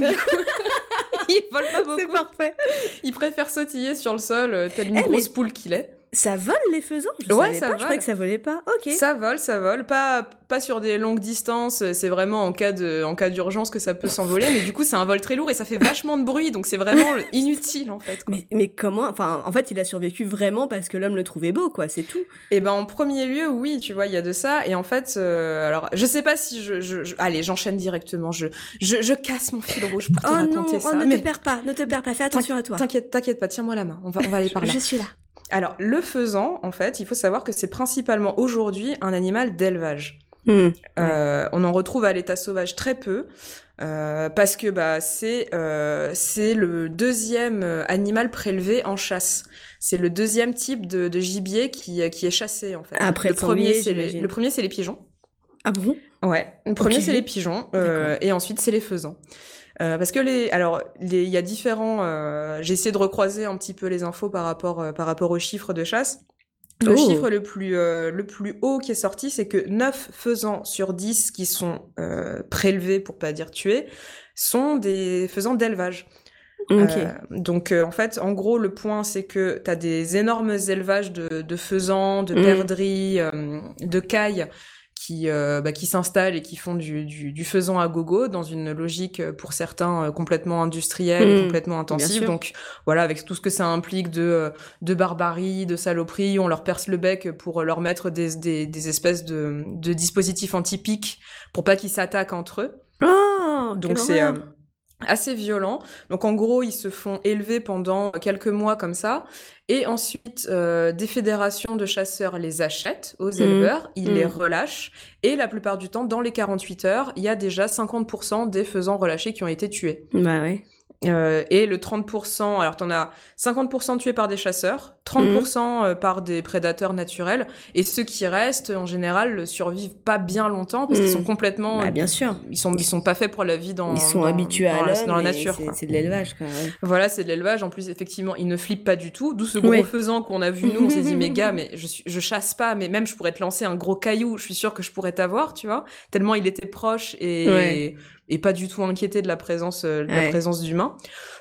il vole pas beaucoup. C'est parfait. Il préfère sautiller sur le sol, euh, tel une eh, grosse poule qu'il est. Ça vole les faisans je Ouais, ça vole. Je croyais que ça volait pas. Ok. Ça vole, ça vole. Pas, pas sur des longues distances. C'est vraiment en cas de, en cas d'urgence que ça peut s'envoler. Mais du coup, c'est un vol très lourd et ça fait vachement de bruit. Donc c'est vraiment inutile en fait. Mais, mais comment Enfin, en fait, il a survécu vraiment parce que l'homme le trouvait beau, quoi. C'est tout. Et eh ben en premier lieu, oui, tu vois, il y a de ça. Et en fait, euh, alors, je sais pas si je, je, allez, j'enchaîne directement. Je, je, je, casse mon fil rouge pour te oh raconter non, ça. Oh, ne te perds pas, ne te perds pas. Fais attention à toi. T'inquiète, t'inquiète pas. Tiens-moi la main. On va, on va aller par là. Je suis là. Alors, le faisan, en fait, il faut savoir que c'est principalement aujourd'hui un animal d'élevage. Hmm. Euh, on en retrouve à l'état sauvage très peu. Euh, parce que bah c'est euh, c'est le deuxième animal prélevé en chasse. C'est le deuxième type de, de, gibier qui qui est chassé en fait. Après le, premier, c'est les, le premier c'est les pigeons. Ah bon? Ouais. Le premier c'est les pigeons et ensuite c'est les faisans. Euh, parce que les, alors, il y a différents. Euh, J'ai essayé de recroiser un petit peu les infos par rapport euh, par rapport aux chiffres de chasse. Le oh. chiffre le plus euh, le plus haut qui est sorti, c'est que 9 faisans sur 10 qui sont prélevés, pour pas dire tués, sont des faisans d'élevage. Okay. donc en fait, en gros, le point c'est que tu as des énormes élevages de, de faisans, de mm. perdrix, de cailles qui, euh, bah, qui s'installent et qui font du, du, du, faisan à gogo dans une logique euh, pour certains euh, complètement industrielle et mmh. complètement intensive. Donc voilà, avec tout ce que ça implique de, de barbarie, de saloperie, on leur perce le bec pour leur mettre des, des, des espèces de, de dispositifs antipiques pour pas qu'ils s'attaquent entre eux. Oh, Donc c'est assez violent. Donc en gros, ils se font élever pendant quelques mois comme ça. Et ensuite, euh, des fédérations de chasseurs les achètent aux mmh. éleveurs, ils les mmh. relâchent. Et la plupart du temps, dans les 48 heures, il y a déjà 50% des faisans relâchés qui ont été tués. Bah ouais. Euh, et le 30%, alors t'en as 50% tués par des chasseurs, 30% mmh. euh, par des prédateurs naturels, et ceux qui restent, en général, survivent pas bien longtemps parce qu'ils sont complètement... Bah, bien sûr. Ils sont, ils sont pas faits pour la vie dans... Ils sont habitués à la, dans la nature. C'est de l'élevage, quand même. Voilà, c'est de l'élevage. En plus, effectivement, ils ne flippent pas du tout. D'où ce gros faisant qu'on a vu, nous, on s'est dit, mais gars, mais je, je chasse pas, mais même je pourrais te lancer un gros caillou, je suis sûr que je pourrais t'avoir, tu vois, tellement il était proche et et pas du tout inquiété de la présence euh, de la présence d'humains.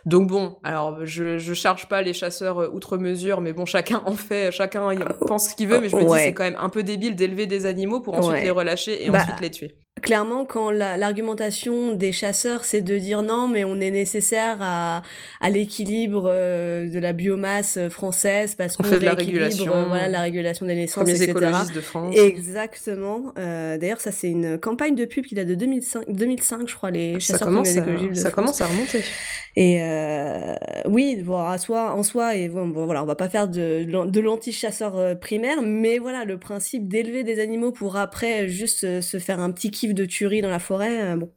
Donc bon, alors je je charge pas les chasseurs euh, outre mesure, mais bon chacun en fait, chacun il pense ce qu'il veut, mais je me dis c'est quand même un peu débile d'élever des animaux pour ensuite les relâcher et bah, ensuite les tuer clairement, quand l'argumentation des chasseurs, c'est de dire non, mais on est nécessaire à, à l'équilibre euh, de la biomasse française parce qu'on fait la régulation, euh, voilà, la régulation des naissances, les écologistes de France. Exactement. Euh, D'ailleurs, ça c'est une campagne de pub qui date de 2005, 2005 je crois, les chasseurs ça commence, à, ça commence à remonter. Et euh, oui, bon, à soi, en soi, et bon, voilà, on va pas faire de, de l'anti-chasseur euh, primaire, mais voilà, le principe d'élever des animaux pour après juste se faire un petit kiff de tuerie dans la forêt, euh, bon.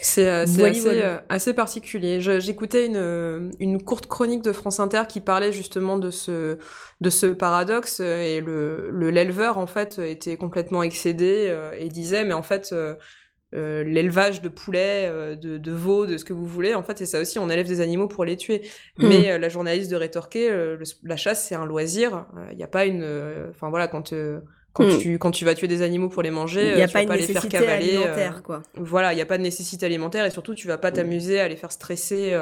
C'est euh, assez, euh, assez, particulier. J'écoutais une, une courte chronique de France Inter qui parlait justement de ce, de ce paradoxe et le l'éleveur en fait était complètement excédé et disait mais en fait l'élevage de poulets, de, de veaux, de ce que vous voulez. En fait, c'est ça aussi, on élève des animaux pour les tuer. Hmm. Mais la journaliste de rétorquer, la chasse, c'est un loisir. Il n'y a pas une... Enfin voilà, quand quand, hmm. tu, quand tu vas tuer des animaux pour les manger, il y a tu pas vas pas les faire cavaler. Alimentaire, quoi. Voilà, il n'y a pas de nécessité alimentaire et surtout tu vas pas t'amuser à les faire stresser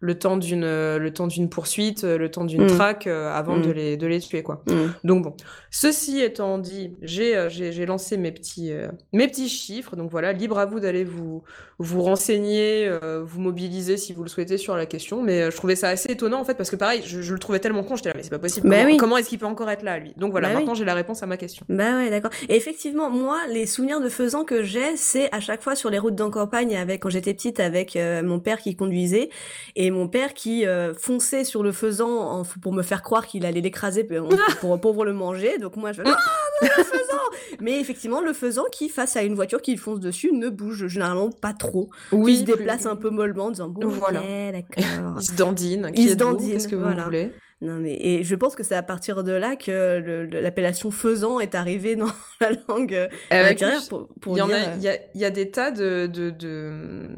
le temps d'une le temps d'une poursuite, le temps d'une mm. traque euh, avant de les de les tuer quoi. Donc bon, ceci étant dit, j'ai euh, j'ai lancé mes petits euh, mes petits chiffres. Donc voilà, libre à vous d'aller vous vous renseigner, vous mobiliser si vous le souhaitez sur la question. Mais je trouvais ça assez étonnant en fait parce que pareil, je, le trouvais tellement con, j'étais là mais c'est pas possible. Bah comment, comment est-ce qu'il peut encore être là lui? Donc voilà, bah maintenant j'ai la réponse à ma question. Bah ouais, d'accord. Et effectivement, moi, les souvenirs de faisans que j'ai, c'est à chaque fois sur les routes d'en campagne avec quand j'étais petite avec euh, mon père qui conduisait et mon père qui euh, fonçait sur le faisan pour me faire croire qu'il allait l'écraser pour, pour, le manger. Donc moi, je fais, le faisan Mais effectivement, le faisan qui, face à une voiture qui fonce dessus, ne bouge généralement pas trop. Oui, il se déplace un peu mollement en disant, bon, voilà. d'accord. il se dandine. Il se dandine. Qu'est-ce que vous voulez non mais et je pense que c'est à partir de là que l'appellation faisan est arrivée dans la langue euh, euh pour, pour il y, a, il, y a, y a des tas de de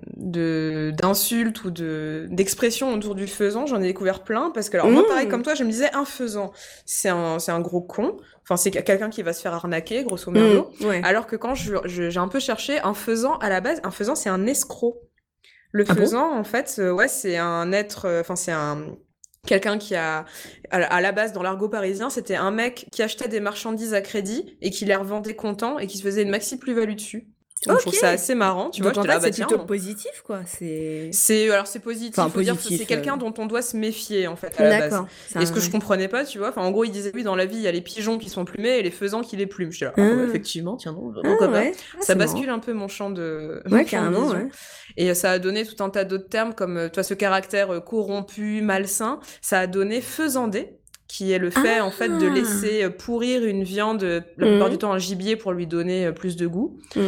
d'insultes ou de d'expressions autour du faisan. J'en ai découvert plein parce que alors moi pareil mmh. comme toi, je me disais un faisan, c'est un c'est un gros con. Enfin, c'est quelqu'un qui va se faire arnaquer, grosso modo. Mmh, alors que quand j'ai un peu cherché, un faisan, à la base, un faisan, c'est un escroc. Le ah faisan, en fait, euh, ouais, c'est un être, euh, enfin, c'est un, quelqu'un qui a à la base dans l'argot parisien c'était un mec qui achetait des marchandises à crédit et qui les revendait content et qui se faisait une maxi plus-value dessus donc, Je trouve ça assez marrant, tu vois. En fait, bah, c'est plutôt positif, quoi. C'est. C'est alors c'est positif. Enfin, positif c'est quelqu'un euh. dont on doit se méfier en fait à la base. Et ce que je comprenais pas, tu vois. Enfin, en gros, il disait oui, dans la vie, il y a les pigeons qui sont plumés et les faisans qui les plument. Je là, ah, ah. effectivement, tiens donc, ah, ça bascule un peu mon champ de. Ouais, carrément. Ouais. Et ça a donné tout un tas d'autres termes comme, euh, toi, ce caractère euh, corrompu, malsain. Ça a donné faisandé, qui est le fait en fait de laisser pourrir une viande la plupart mmh. du temps un gibier pour lui donner plus de goût. Mmh.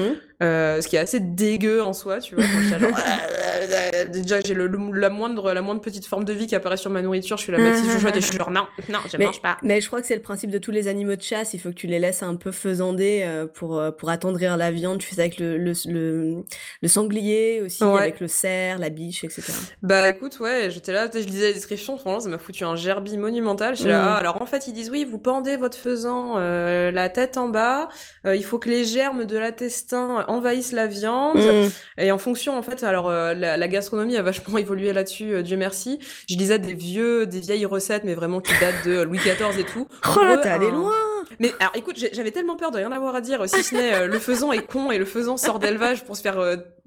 Euh, ce qui est assez dégueu en soi, tu vois. déjà, j'ai le, la moindre, la moindre petite forme de vie qui apparaît sur ma nourriture, je suis la petite et je suis genre non, non, je mange pas. Mais je crois que c'est le principe de tous les animaux de chasse. Il faut que tu les laisses un peu faisander euh, pour euh, pour attendrir la viande. Tu fais ça avec le le, le, sanglier aussi, avec le cerf, la biche, etc. Bah écoute, ouais, j'étais là, je lisais la description, franchement, ça m'a foutu un gerbi monumental. J'étais là, mm. ah, alors en fait, ils disent oui, vous pendez votre faisan la tête en bas. il faut que les germes de l'intestin envahissent la viande. Mm. Et en fonction, en fait, alors euh, la, gastronomie a vachement évolué là-dessus, euh, Dieu merci. Je lisais des vieux, des vieilles recettes, mais vraiment qui datent de Louis XIV et tout. Oh là, t'es allé loin Mais alors, écoute, j'avais tellement peur de rien avoir à dire, si ce n'est euh, le faisan est con et le faisan sort d'élevage pour se faire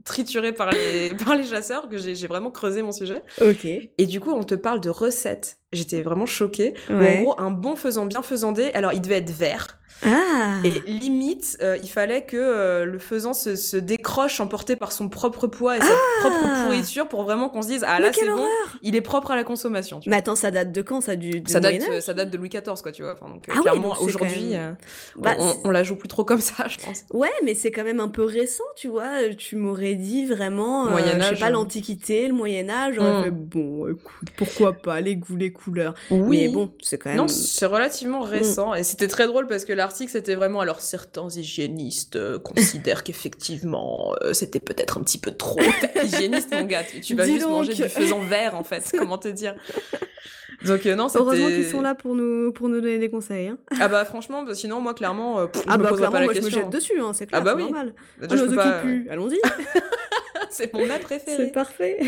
triturer par les, par les chasseurs que j'ai vraiment creusé mon sujet. Ok. Et du coup, on te parle de recettes. J'étais vraiment choquée. En gros, un bon faisan bien faisandé, alors il devait être vert. Ah. Et limite, euh, il fallait que euh, le faisan se, se, décroche emporté par son propre poids et sa ah. propre pourriture pour vraiment qu'on se dise ah là c'est bon, il est propre à la consommation. Mais attends, ça date de quand ça du ça date ça date de Louis XIV quoi, tu vois. Enfin, donc, ah clairement aujourd'hui, euh, bah, on, on, la joue plus trop comme ça, je pense. Ouais, mais c'est quand même un peu récent, tu vois. Tu m'aurais dit vraiment, je sais pas l'Antiquité, le Moyen Âge. Hmm. bon, écoute, pourquoi pas les goûts, les couleurs. Oui. Mais bon, c'est quand même. Non, c'est relativement récent et c'était très drôle parce que la l'article, c'était vraiment alors certains hygiénistes euh, considèrent qu'effectivement euh, c'était peut-être un petit peu trop hygiéniste mon gars. Tu, vas juste manger du faisan vert en fait. Comment te dire? Donc euh, non, heureusement qu'ils sont là pour nous pour nous donner des conseils. Hein. Ah bah franchement, bah, sinon moi clairement, je ah me bah clairement, pas la moi, question. je me jette dessus, hein, c'est clair, ah bah oui. normal. Bah, On nous occupe plus, allons-y. c'est mon plat préféré. C'est parfait.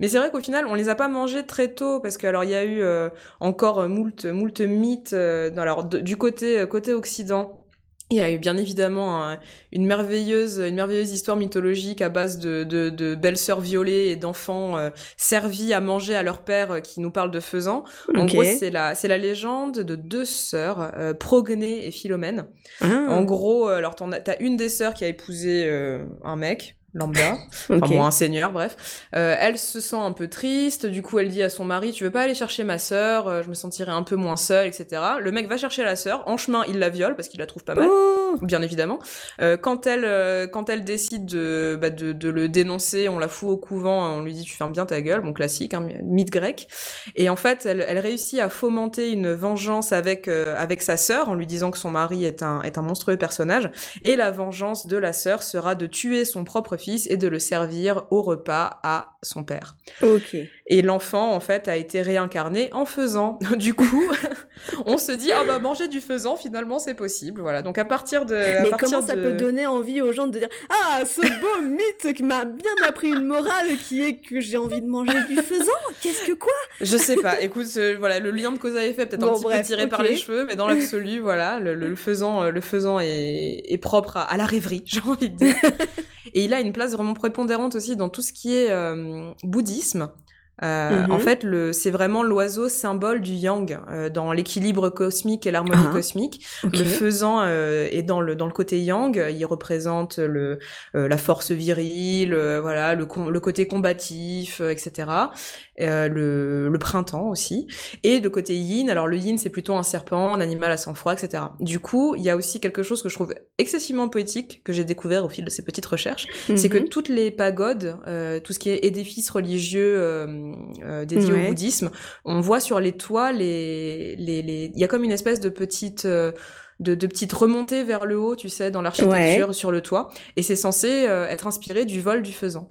Mais c'est vrai qu'au final, on les a pas mangés très tôt parce que alors il y a eu euh, encore euh, moult moult mythes euh, alors du côté côté occident. Il y a eu bien évidemment une merveilleuse, une merveilleuse histoire mythologique à base de, de, de belles-sœurs violées et d'enfants servis à manger à leur père qui nous parle de faisans. En gros, c'est la, c'est la légende de deux sœurs, Prognée et Philomène. Ah. En gros, alors t'as une des sœurs qui a épousé un mec, lambda, enfin bon, un seigneur, bref. Euh, elle se sent un peu triste, du coup elle dit à son mari, tu veux pas aller chercher ma sœur, euh, je me sentirais un peu moins seule, etc. Le mec va chercher la sœur, en chemin il la viole parce qu'il la trouve pas mal, oh bien évidemment. Euh, quand elle euh, quand elle décide de, bah, de, de le dénoncer, on la fout au couvent, on lui dit tu fermes bien ta gueule, bon classique, hein, mythe grec. Et en fait elle, elle réussit à fomenter une vengeance avec avec sa sœur en lui disant que son mari est un est un monstrueux personnage et la vengeance de la sœur sera de tuer son propre fils et de le servir au repas à son père. Ok. Et l'enfant, en fait, a été réincarné en faisant. Du coup, on se dit, ah bah manger du faisan, finalement, c'est possible. Voilà. Donc à partir de. Mais comment ça peut donner envie aux gens de dire, ah, ce beau mythe qui m'a bien appris une morale qui est que j'ai envie de manger du faisan Qu'est-ce que quoi? Je sais pas. Écoute, euh, voilà, le lien de cause à effet peut-être un petit peu tiré par les cheveux, mais dans l'absolu, voilà, le, le, faisant, euh, le faisant est, est propre à, la rêverie, j'ai envie de dire. Et il a une place vraiment prépondérante aussi dans tout ce qui est euh, bouddhisme. Euh, en mhm. fait, c'est vraiment l'oiseau symbole du yang euh, dans l'équilibre cosmique et l'harmonie ah, cosmique. Le faisan euh, est dans le dans le côté yang. Il représente le la force virile, voilà, le le côté combatif, etc. le, le printemps aussi. Et le côté yin. Alors le yin, c'est plutôt un serpent, un animal à sang-froid, etc. Du coup, il y a aussi quelque chose que je trouve excessivement poétique que j'ai découvert au fil de ces petites recherches, c'est que mhm. toutes les pagodes, tout ce qui est édifices religieux euh, dédié au bouddhisme, on voit sur les toits les les les il y a comme une espèce de petite euh, de, de petites remontées vers le haut, tu sais, dans l'architecture sur le toit, et c'est censé euh, être inspiré du vol du faisan.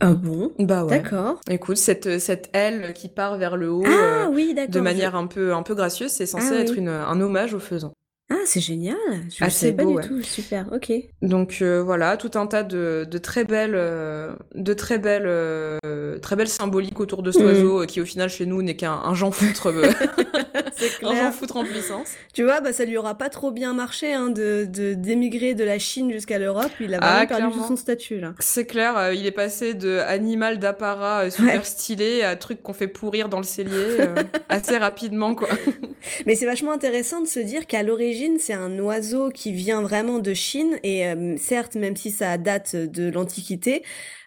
Ah bon? Bah ouais. D'accord. Écoute, cette, cette aile qui part vers le haut ah, oui, de manière un peu un peu gracieuse, c'est censé ah être une, un hommage au faisan. Ah, c'est génial. Je Assez pas du tout. Super. Ok. Donc euh, voilà, tout un tas de, de très belles, euh, de très belles, euh, très belles symboliques autour de cet mm. oiseau qui au final chez nous n'est qu'un un Jean foutre, un Jean foutre en puissance. Tu vois, bah ça lui aura pas trop bien marché hein, de d'émigrer de, la Chine jusqu'à l'Europe. Il a vraiment ah, perdu son statut là. C'est clair. il est passé de animal d'apparat super stylé à truc qu'on fait pourrir dans le cellier assez rapidement quoi. Mais c'est vachement intéressant de se dire qu'à l'origine c'est un oiseau qui vient vraiment de Chine et euh, certes, même si ça date de l'Antiquité,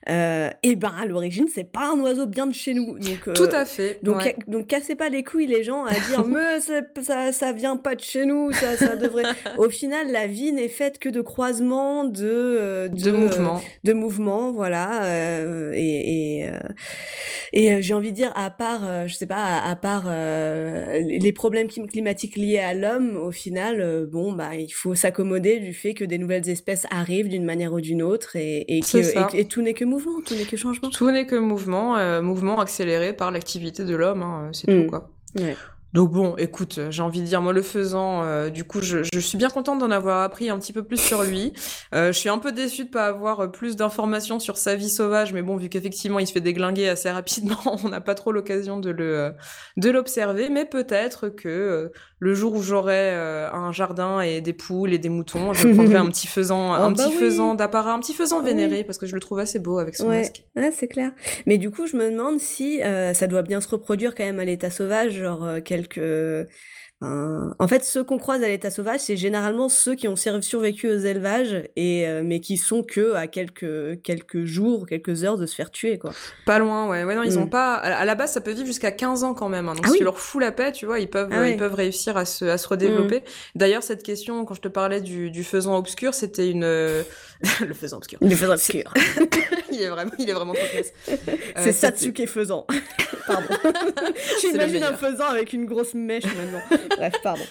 euh, et ben à l'origine c'est pas un oiseau bien de chez nous. Donc, euh, Tout à fait. Donc, donc cassez pas les couilles les gens à dire mais ça, ça vient pas de chez nous, ça, ça devrait. Au final, la vie n'est faite que de croisements, de euh, de, mouvements, de mouvements, voilà. Et et, et j'ai envie de dire à part, je sais pas, à, part les problèmes climatiques liés à l'homme, au final, bon bah il faut s'accommoder du fait que des nouvelles espèces arrivent d'une manière ou d'une autre et, et, que, et tout n'est que mouvement, tout n'est que changement. Tout n'est que mouvement, euh, mouvement accéléré par l'activité de l'homme, hein, c'est tout mm. quoi. Donc bon, écoute, j'ai envie de dire, moi le faisant, euh, du coup, je, suis bien contente d'en avoir appris un petit peu plus sur lui. Euh, je suis un peu déçue de pas avoir euh, plus d'informations sur sa vie sauvage, mais bon, vu qu'effectivement il se fait déglinguer assez rapidement, on n'a pas trop l'occasion de le de l'observer. Mais peut-être que le jour où j'aurai un jardin et des poules et des moutons, je prendrai un petit faisant, un oh, bah petit faisant d'apparat, un petit faisant vénéré, parce que je le trouve assez beau avec son masque. Ouais, c'est clair. Mais du coup, je me demande si ça doit bien se reproduire quand même à l'état sauvage, genre quelques en fait, ceux qu'on croise à l'état sauvage, c'est généralement ceux qui ont survécu aux élevages et euh, mais qui sont que à quelques quelques jours, quelques heures de se faire tuer quoi. Pas loin, ouais. Ouais non, ils ont mm. pas à la base ça peut vivre jusqu'à 15 ans quand même. Hein. donc ah si tu leur fous la paix, tu vois, ils peuvent ah ils peuvent réussir à se à se redévelopper. Mm. D'ailleurs, cette question quand je te parlais du du faisant obscur, c'était une le faisant obscur. Le faisant obscur. il est vraiment il est vraiment euh, c'est Satsuke faisant. Pardon. J'imagine un faisant avec une grosse mèche maintenant. Bref, pardon.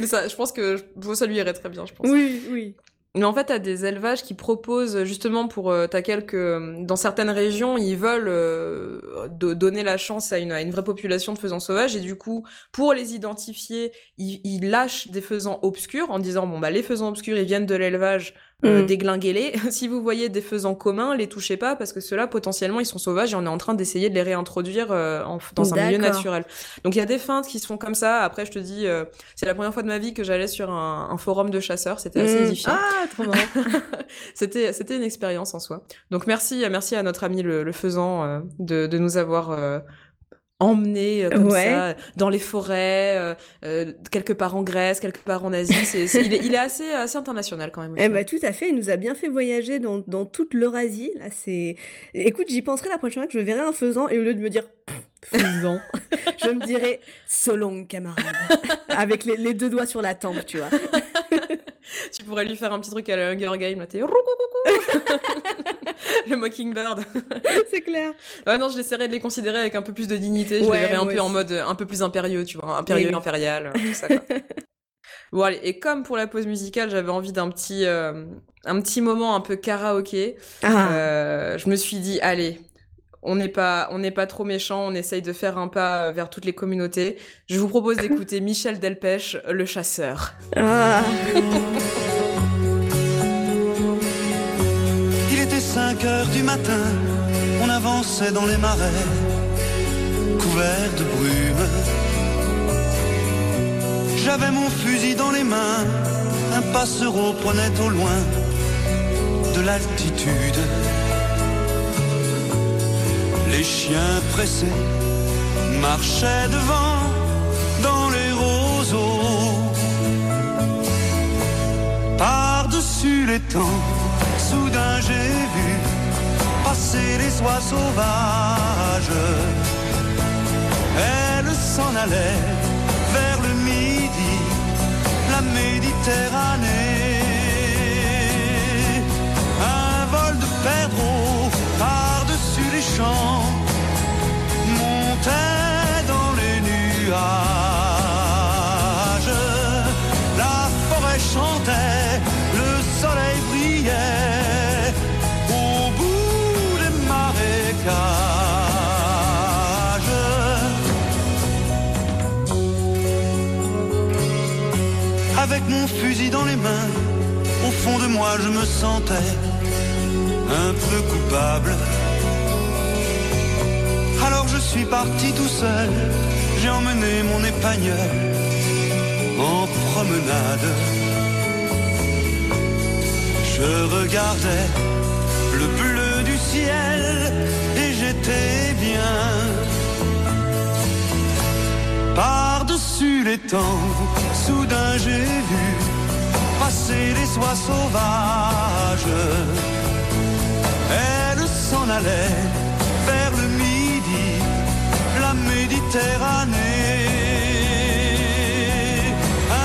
Mais ça, je pense que ça lui irait très bien, je pense. Oui, oui. Mais en fait, t'as des élevages qui proposent justement pour euh, t'as quelques dans certaines régions, ils veulent euh, donner la chance à une, à une vraie population de faisans sauvages et du coup, pour les identifier, ils, ils lâchent des faisans obscurs en disant bon bah les faisans obscurs ils viennent de l'élevage, euh, mm. déglinguez-les. si vous voyez des faisans communs, les touchez pas parce que ceux-là potentiellement ils sont sauvages et on est en train d'essayer de les réintroduire euh, dans un milieu naturel. Donc il y a des feintes qui se font comme ça. Après je te dis, euh, c'est la première fois de ma vie que j'allais sur un, un, forum de chasseurs. C'était assez mm. édifiant. Ah trop marrant. c'était c'était une expérience en soi. Donc merci merci à notre ami le, le faisan de, de nous avoir emmené euh, comme ça dans les forêts, euh, euh, quelque part en Grèce, quelque part en Asie. Il, est, il, est, assez, assez international quand même. Eh ben, tout à fait. Il nous a bien fait voyager dans, dans toute l'Eurasie. Là, c'est. Écoute, j'y penserai la prochaine fois que je verrai un faisant et au lieu de me dire faisant, je me dirais Solong, camarade, avec les, les, deux doigts sur la tempe, tu vois. tu pourrais lui faire un petit truc à la Hunger Game, là, t'es le Mockingbird. C'est clair. Ouais, non, je l'essaierais de les considérer avec un peu plus de dignité. Je les verrais un peu en mode un peu plus impérieux, tu vois, impérieux, impérial, tout ça. Quoi. Bon allez, et comme pour la pause musicale, j'avais envie d'un petit, euh, un petit moment un peu karaoké. Ah. Euh, je me suis dit, allez, on n'est pas, on n'est pas trop méchant, on essaye de faire un pas vers toutes les communautés. Je vous propose d'écouter Michel Delpech, le chasseur. Ah. Du matin, on avançait dans les marais, couverts de brume. J'avais mon fusil dans les mains, un passereau prenait au loin de l'altitude Les chiens pressés marchaient devant dans les roseaux. Par-dessus les temps, soudain j'ai vu passer les oies sauvages. Elle s'en allait vers le midi, la Méditerranée. Un vol de perdreaux par-dessus les champs au fond de moi je me sentais un peu coupable. Alors je suis parti tout seul, j'ai emmené mon épagnol en promenade. Je regardais le bleu du ciel et j'étais bien. Par-dessus les temps, soudain j'ai vu passer les oies sauvages. Elle s'en allait vers le midi, la Méditerranée.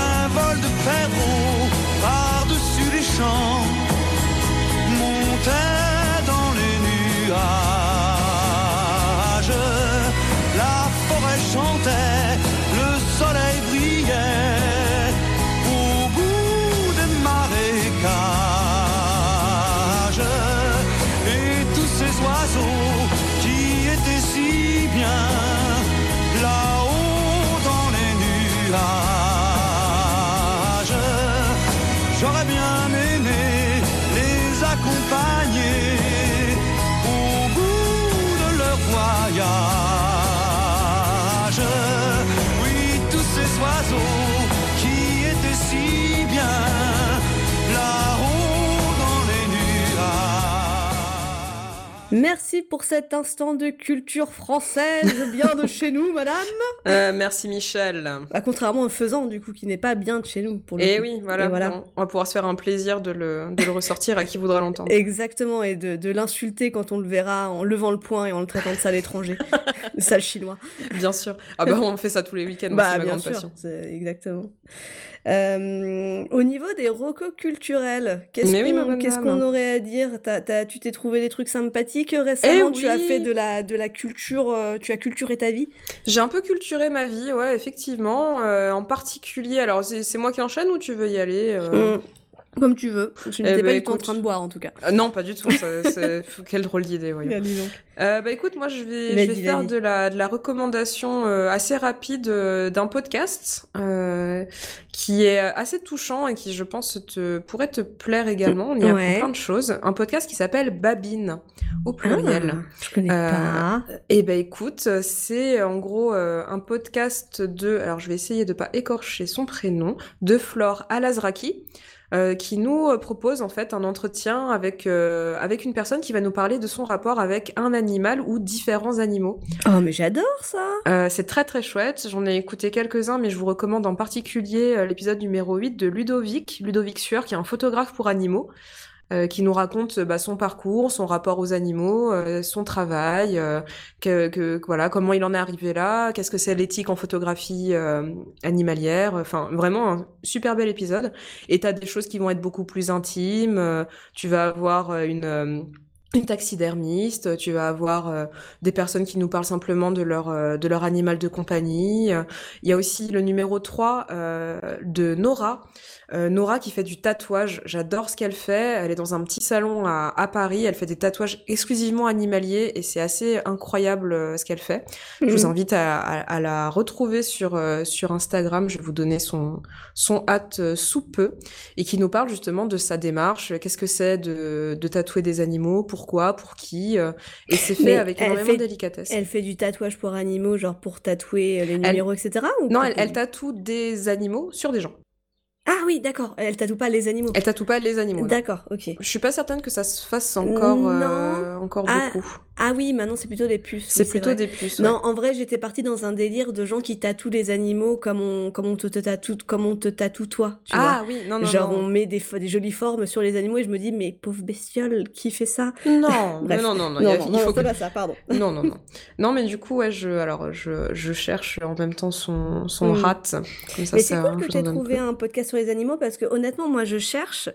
Un vol de perdreaux par-dessus les champs montait dans les nuages. Merci pour cet instant de culture française, bien de chez nous, madame. Euh, merci Michel. Bah, contrairement au faisant, du coup, qui n'est pas bien de chez nous. Pour le Et coup. oui, voilà, Et voilà. On, va pouvoir se faire un plaisir de le, de le ressortir à qui voudra l'entendre. Exactement, et de, de l'insulter quand on le verra en levant le poing et en le traitant de sale étranger, de sale chinois. Bien sûr. Ah bah on fait ça tous les week-ends, Bah, c'est ma bien grande sûr, passion. exactement. Euh, au niveau des recos culturels, qu'est-ce oui, qu'on aurait à dire? T'as- t'as- Tu t'es trouvé des trucs sympathiques euh, récemment? Eh Tu as fait de la, de la culture, euh, tu as culturé ta vie? J'ai un peu culturé ma vie, ouais, effectivement. euh, en particulier, alors c'est c'est moi qui enchaîne ou tu veux y aller euh? Mm. Comme tu veux. Tu Eh n'étais ben, pas du tout en écoute. train de boire en tout cas. Euh, Non, pas du tout. ça- c'est- Quelle drôle d'idée, voyons. Euh, bah écoute, moi je vais, je vais faire de la, de la recommandation euh, assez rapide euh, d'un podcast euh, qui est assez touchant et qui, je pense, te, pourrait te plaire également. On y apprend Ouais. plein de choses. Un podcast qui s'appelle Babine, au pluriel. Ah, je connais Euh, pas. Eh ben écoute, c'est en gros euh, un podcast de, alors je vais essayer de pas écorcher son prénom, de Flore Alazraki, euh, qui nous euh, propose en fait un entretien avec euh, avec une personne qui va nous parler de son rapport avec un animal ou différents animaux. Oh, mais j'adore ça Euh, c'est très très chouette. J'en ai écouté quelques-uns, mais je vous recommande en particulier euh, l'épisode numéro 8 de Ludovic, Ludovic Sueur, qui est un photographe pour animaux, euh, qui nous raconte bah, son parcours, son rapport aux animaux, euh, son travail, euh, que, que- voilà, comment il en est arrivé là, qu'est-ce que c'est l'éthique en photographie euh, animalière. Enfin, vraiment un super bel épisode. Et t'as des choses qui vont être beaucoup plus intimes. euh, tu vas avoir une une taxidermiste, tu vas avoir euh, des personnes qui nous parlent simplement de leur, euh, de leur animal de compagnie. Il y a aussi le numéro 3 euh, de Nora. Euh, Nora qui fait du tatouage. J'adore ce qu'elle fait. Elle est dans un petit salon à, à Paris. Elle fait des tatouages exclusivement animaliers et c'est assez incroyable euh, ce qu'elle fait. Je vous Mhm. invite à, à- à la retrouver sur, euh, sur Instagram. Je vais vous donner son, son hâte sous peu et qui nous parle justement de sa démarche. Qu'est-ce que c'est de, de tatouer des animaux? Pourquoi Pour qui euh, Et c'est fait Mais avec énormément fait- de délicatesse. Elle fait du tatouage pour animaux, genre pour tatouer euh, les Elle- numéros, etc. ou Non, elle tatoue des animaux sur des gens. Ah oui, d'accord. Elle tatoue pas les animaux. Elle tatoue pas les animaux. D'accord, ok. Je suis pas certaine que ça se fasse encore, euh, encore ah, beaucoup. Ah oui, maintenant c'est plutôt des puces. C'est plutôt des puces. Non, en vrai, j'étais partie dans un délire de gens qui tatouent les animaux comme on, comme on te, tatoue, comme on te tatoue toi. Tu ah oui, non, non. Genre on met des, des jolies formes sur les animaux et je me dis, mais pauvre bestiole, qui fait ça? Non, non, non, non, non, il faut que... pas ça, pardon. non, non, non. Non, mais du coup, ouais, je, alors, je, je cherche en même temps son, son mm. rat. Comme ça, mais c'est cool que tu aies trouvé un podcast sur les animaux parce que honnêtement, moi, je cherche.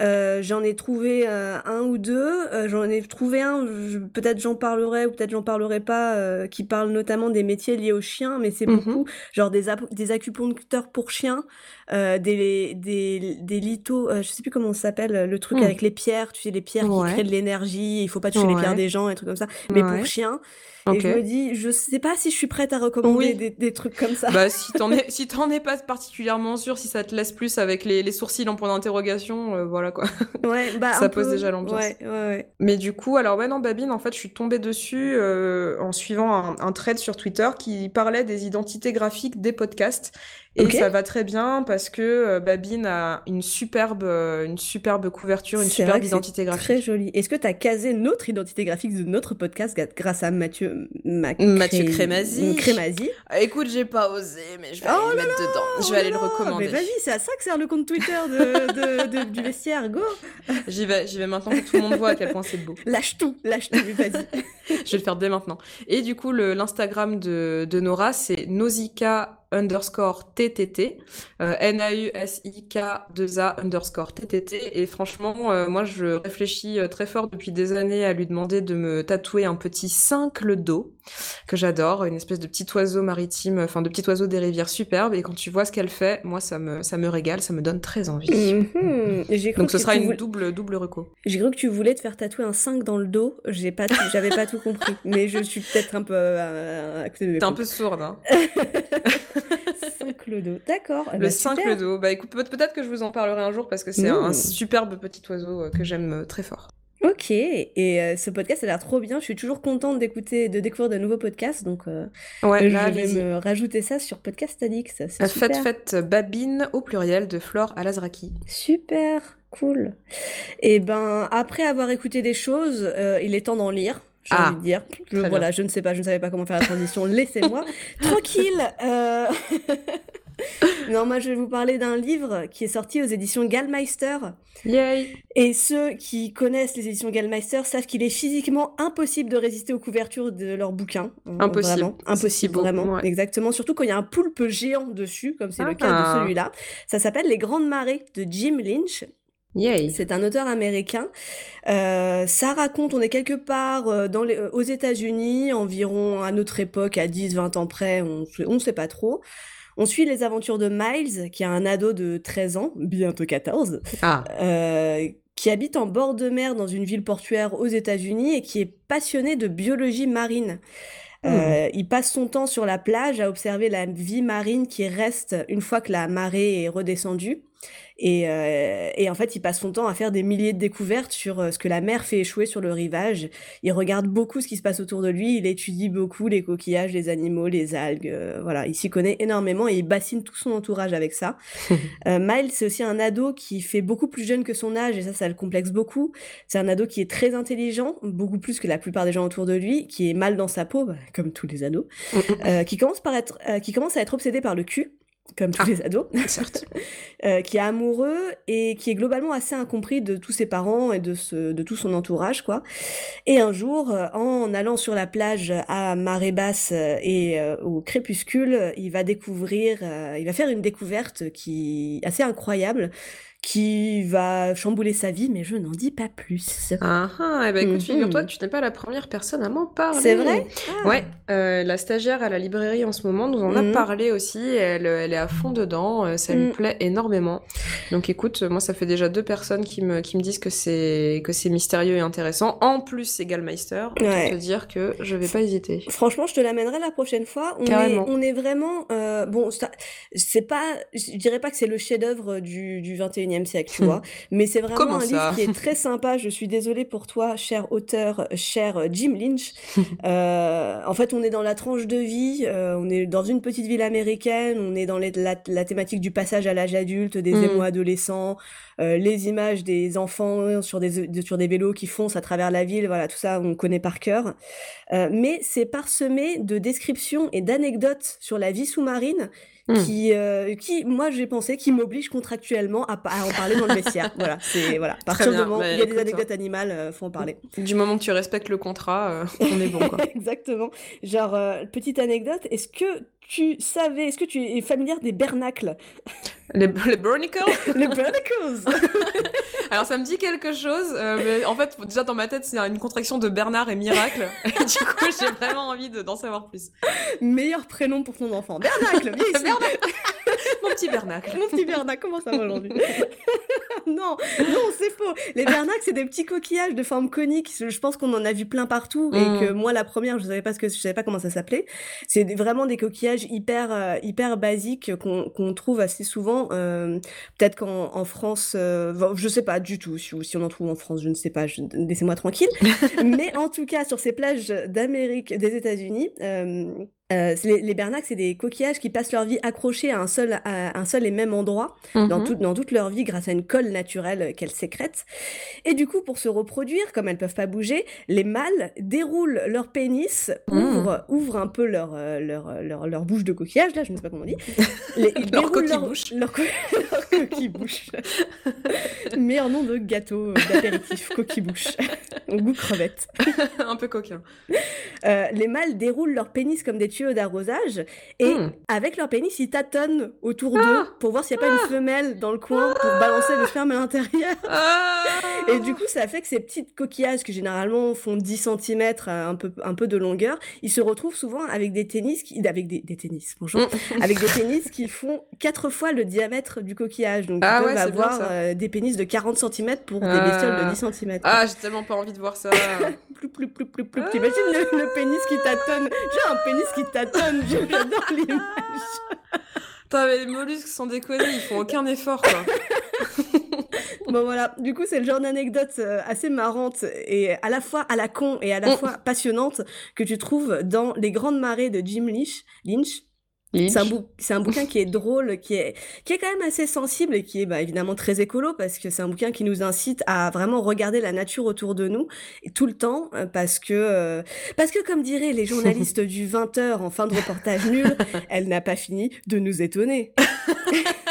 Euh, j'en ai trouvé euh, un ou deux. Euh, j'en ai trouvé un, peut-être j'en parlerai ou peut-être j'en parlerai pas, euh, qui parle notamment des métiers liés aux chiens, mais c'est mhm. beaucoup genre des, des acupuncteurs pour chiens, euh, des, des, des lithos, euh, je sais plus comment ça s'appelle, le truc hmm. avec les pierres, tu sais, les pierres qui créent de l'énergie, il faut pas toucher les pierres des gens et trucs comme ça, mais pour chiens. Et je me dis, je sais pas si je suis prête à recommander des, des, trucs comme ça. Bah, si t'en es, si t'en es pas particulièrement sûr, si ça te laisse plus avec les, les sourcils en point d'interrogation, voilà quoi. Ouais, bah, ça pose déjà l'ambiance. Ouais, ouais, ouais. Mais du coup, alors ouais, non, Babine, en fait, je suis tombée dessus en suivant un, un thread sur Twitter qui parlait des identités graphiques des podcasts et ça va très bien parce que euh, Babine a une superbe, euh, une superbe couverture, une superbe identité graphique. Très jolie. Est-ce que tu as casé notre identité graphique de notre podcast grâce à Mathieu Mathieu Crémazie Crémazie? Ah, écoute, j'ai pas osé, mais je vais aller le mettre dedans. Je vais aller le recommander. Mais vas-y, c'est à ça que sert le compte Twitter de, de, du vestiaire. Go J'y vais, j'y vais maintenant que tout le monde voit à quel point c'est beau. Lâche tout, lâche tout, vas-y. je vais le faire dès maintenant. Et du coup, l'Instagram de, de Nora, c'est Nausicaa underscore TTT, euh, N-A-U-S-I-K-2-A underscore TTT. Et franchement, euh, moi, je réfléchis euh, très fort depuis des années à lui demander de me tatouer un petit cincle d'eau que j'adore, une espèce de petit oiseau maritime, enfin de petit oiseau des rivières superbe. Et quand tu vois ce qu'elle fait, moi, ça me, ça me régale, ça me donne très envie. Mm-hmm. Donc ce sera une double, double reco. J'ai cru que tu voulais te faire tatouer un 5 dans le dos. J'ai pas, j'avais pas tout compris. Mais je suis peut-être un peu. T'es un peu sourde, hein. Clodo, d'accord. le bah, Saint Clodo, bah écoute, peut-être que je vous en parlerai un jour parce que c'est un, superbe petit oiseau euh, que j'aime euh, très fort. Ok, et euh, ce podcast a l'air trop bien. Je suis toujours contente d'écouter, de découvrir de nouveaux podcasts, donc ouais, je vais me rajouter ça sur Podcast Addict. Faites, faites Babine au pluriel de Flore Alazraki. Super, cool. Et ben après avoir écouté des choses, il est temps d'en lire j'ai ah, envie de dire. voilà, je ne sais pas, je ne savais pas comment faire la transition. Laissez-moi tranquille. Euh... non, moi je vais vous parler d'un livre qui est sorti aux éditions Gallmeister. Yay Et ceux qui connaissent les éditions Gallmeister savent qu'il est physiquement impossible de résister aux couvertures de leurs bouquins. Impossible. Vraiment. Impossible, vraiment. Exactement. Surtout quand il y a un poulpe géant dessus, comme c'est le cas de ah. celui-là. Ça s'appelle Les Grandes Marées de Jim Lynch. C'est un auteur américain. Euh, ça raconte, on est quelque part euh, dans les, euh, aux États-Unis, environ à notre époque, à 10-20 ans près, on ne sait pas trop. On suit les aventures de Miles, qui a un ado de 13 ans, bientôt 14, ah. qui habite en bord de mer dans une ville portuaire aux États-Unis et qui est passionné de biologie marine. Hmm. il passe son temps sur la plage à observer la vie marine qui reste une fois que la marée est redescendue. Et, euh, et, en fait, il passe son temps à faire des milliers de découvertes sur euh, ce que la mer fait échouer sur le rivage. Il regarde beaucoup ce qui se passe autour de lui. Il étudie beaucoup les coquillages, les animaux, les algues. Euh, voilà, il s'y connaît énormément et il bassine tout son entourage avec ça. euh, Miles, c'est aussi un ado qui fait beaucoup plus jeune que son âge et ça, ça le complexe beaucoup. C'est un ado qui est très intelligent, beaucoup plus que la plupart des gens autour de lui, qui est mal dans sa peau, comme tous les ados, qui commence par être, qui commence à être obsédé par le cul comme tous ah, les ados, euh, qui est amoureux et qui est globalement assez incompris de tous ses parents et de, ce, de tout son entourage, quoi. Et un jour, euh, en allant sur la plage à marée basse euh, et au crépuscule, il va découvrir, il va faire une découverte qui assez incroyable qui va chambouler sa vie, mais je n'en dis pas plus. Ah ah, eh ben écoute, figure-toi que tu n'es pas la première personne à m'en parler. C'est vrai ah. Ouais, euh, la stagiaire à la librairie en ce moment nous en a mhm. parlé aussi, elle, elle est à fond dedans, euh, ça lui mm. plaît énormément. Donc écoute, moi ça fait déjà deux personnes qui me, qui me disent que c'est que c'est mystérieux et intéressant. En plus, c'est Gallmeister, ouais. te dire que je vais pas hésiter. Franchement, je te l'amènerai la prochaine fois. On Carrément. Est, on est vraiment... Euh, bon, c'est pas... Je dirais pas que c'est le chef-d'œuvre du, du 21 XXIe siècle, tu vois. Mais c'est vraiment un livre qui est très sympa. Je suis désolée pour toi, cher auteur, cher Jim Lynch. en fait, on est dans la tranche de vie, on est dans une petite ville américaine, on est dans la, thématique du passage à l'âge adulte, des mmh. émois adolescents, les images des enfants sur des, sur des vélos qui foncent à travers la ville, voilà, tout ça, on connaît par cœur. mais c'est parsemé de descriptions et d'anecdotes sur la vie sous-marine Hmm. qui, euh, qui, moi, j'ai pensé, qui m'oblige contractuellement à, en parler dans le vestiaire. voilà, c'est voilà. À partir du moment où il y a des anecdotes animales, euh, faut en parler. Du moment que tu respectes le contrat, euh, on est bon. Quoi. Exactement. Genre petite anecdote, est-ce que tu savais, est-ce que tu es familière des bernacles? Les, les burnicles. Les burnicles. Alors ça me dit quelque chose, mais en fait déjà dans ma tête c'est une contraction de Bernard et Miracle. du coup j'ai vraiment envie d'en savoir plus. Meilleur prénom pour ton enfant, Bernacle, viens Mon petit Bernacle. Mon petit Bernacle, comment ça va aujourd'hui Non, non, c'est faux. Les Bernacles, c'est des petits coquillages de forme conique. Je pense qu'on en a vu plein partout et mm. que moi, la première, je savais pas ce que je savais pas comment ça s'appelait. C'est vraiment des coquillages hyper euh, hyper basiques qu'on trouve assez souvent. Euh, peut-être qu'en France, euh, je sais pas du tout si, si, on en trouve en France, je ne sais pas. Laissez-moi tranquille. Mais en tout cas, sur ces plages d'Amérique, des États-Unis. Euh, les, les bernacs, c'est des coquillages qui passent leur vie accrochés à un seul, à un seul et même endroit dans, mhm. tout, dans toute leur vie grâce à une colle naturelle qu'elles sécrètent. Et du coup, pour se reproduire, comme elles peuvent pas bouger, les mâles déroulent leur pénis, mhm. ouvrent, ouvrent un peu leur, euh, leur, leur, leur, bouche de coquillage, là, je ne sais pas comment on dit. Les, ils leur coquille bouche. Leur, coquille bouche. Meilleur nom de gâteau euh, d'apéritif, coquille bouche. Au goût crevette. un peu coquin. les mâles déroulent leur pénis comme des tuyaux d'arrosage et hmm. avec leur pénis, ils tâtonnent autour d'eux ah pour voir s'il n'y a pas une ah femelle dans le coin pour balancer le sperme à l'intérieur. Ah et du coup, ça fait que ces petites coquillages qui généralement font 10 cm, un peu, un peu de longueur, ils se retrouvent souvent avec des tennis, qui, avec des, des tennis, bonjour, hmm. avec des tennis qui font 4 fois le diamètre du coquillage. Donc, ils peuvent avoir euh, des pénis de 40 cm pour des bestioles de 10 cm. Ah, j'ai tellement pas envie de voir ça. plus, plus, plus, plus, plus. T'imagines le, le pénis qui tâtonne? J'ai un pénis qui tâtonne, j'adore l'image. Putain, mais les mollusques sans déconner, ils font aucun effort, quoi. bon voilà, du coup c'est le genre d'anecdote euh, assez marrante et à la fois à la con et à la mm. fois passionnante que tu trouves dans Les Grandes Marées de Jim Lynch, Lynch c'est un, un, bouquin qui est drôle, qui est, qui est quand même assez sensible et qui est bah, évidemment très écolo parce que c'est un bouquin qui nous incite à vraiment regarder la nature autour de nous et tout le temps euh, parce que, euh, parce que comme diraient les journalistes du 20h en fin de reportage nul, elle n'a pas fini de nous étonner.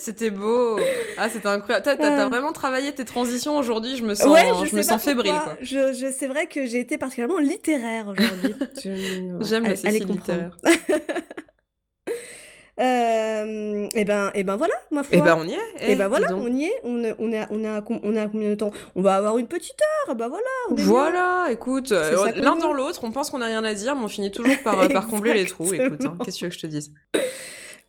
C'était beau. Ah, c'était incroyable. T'as, vraiment travaillé tes transitions aujourd'hui. Je me sens, je, me sens fébrile. Quoi. Je, c'est vrai que j'ai été particulièrement littéraire aujourd'hui. J'aime la Cécile littéraire. Euh, et ben, et ben voilà, ma foi. Et ben on y est. et ben voilà, on y est. On, on, a, on, a, on a combien de temps? On va avoir une petite heure. Ben voilà. voilà, écoute, euh, l'un dans l'autre, on pense qu'on a rien à dire, mais on finit toujours par, par combler les trous. Écoute, hein, qu'est-ce que tu veux que je te dise?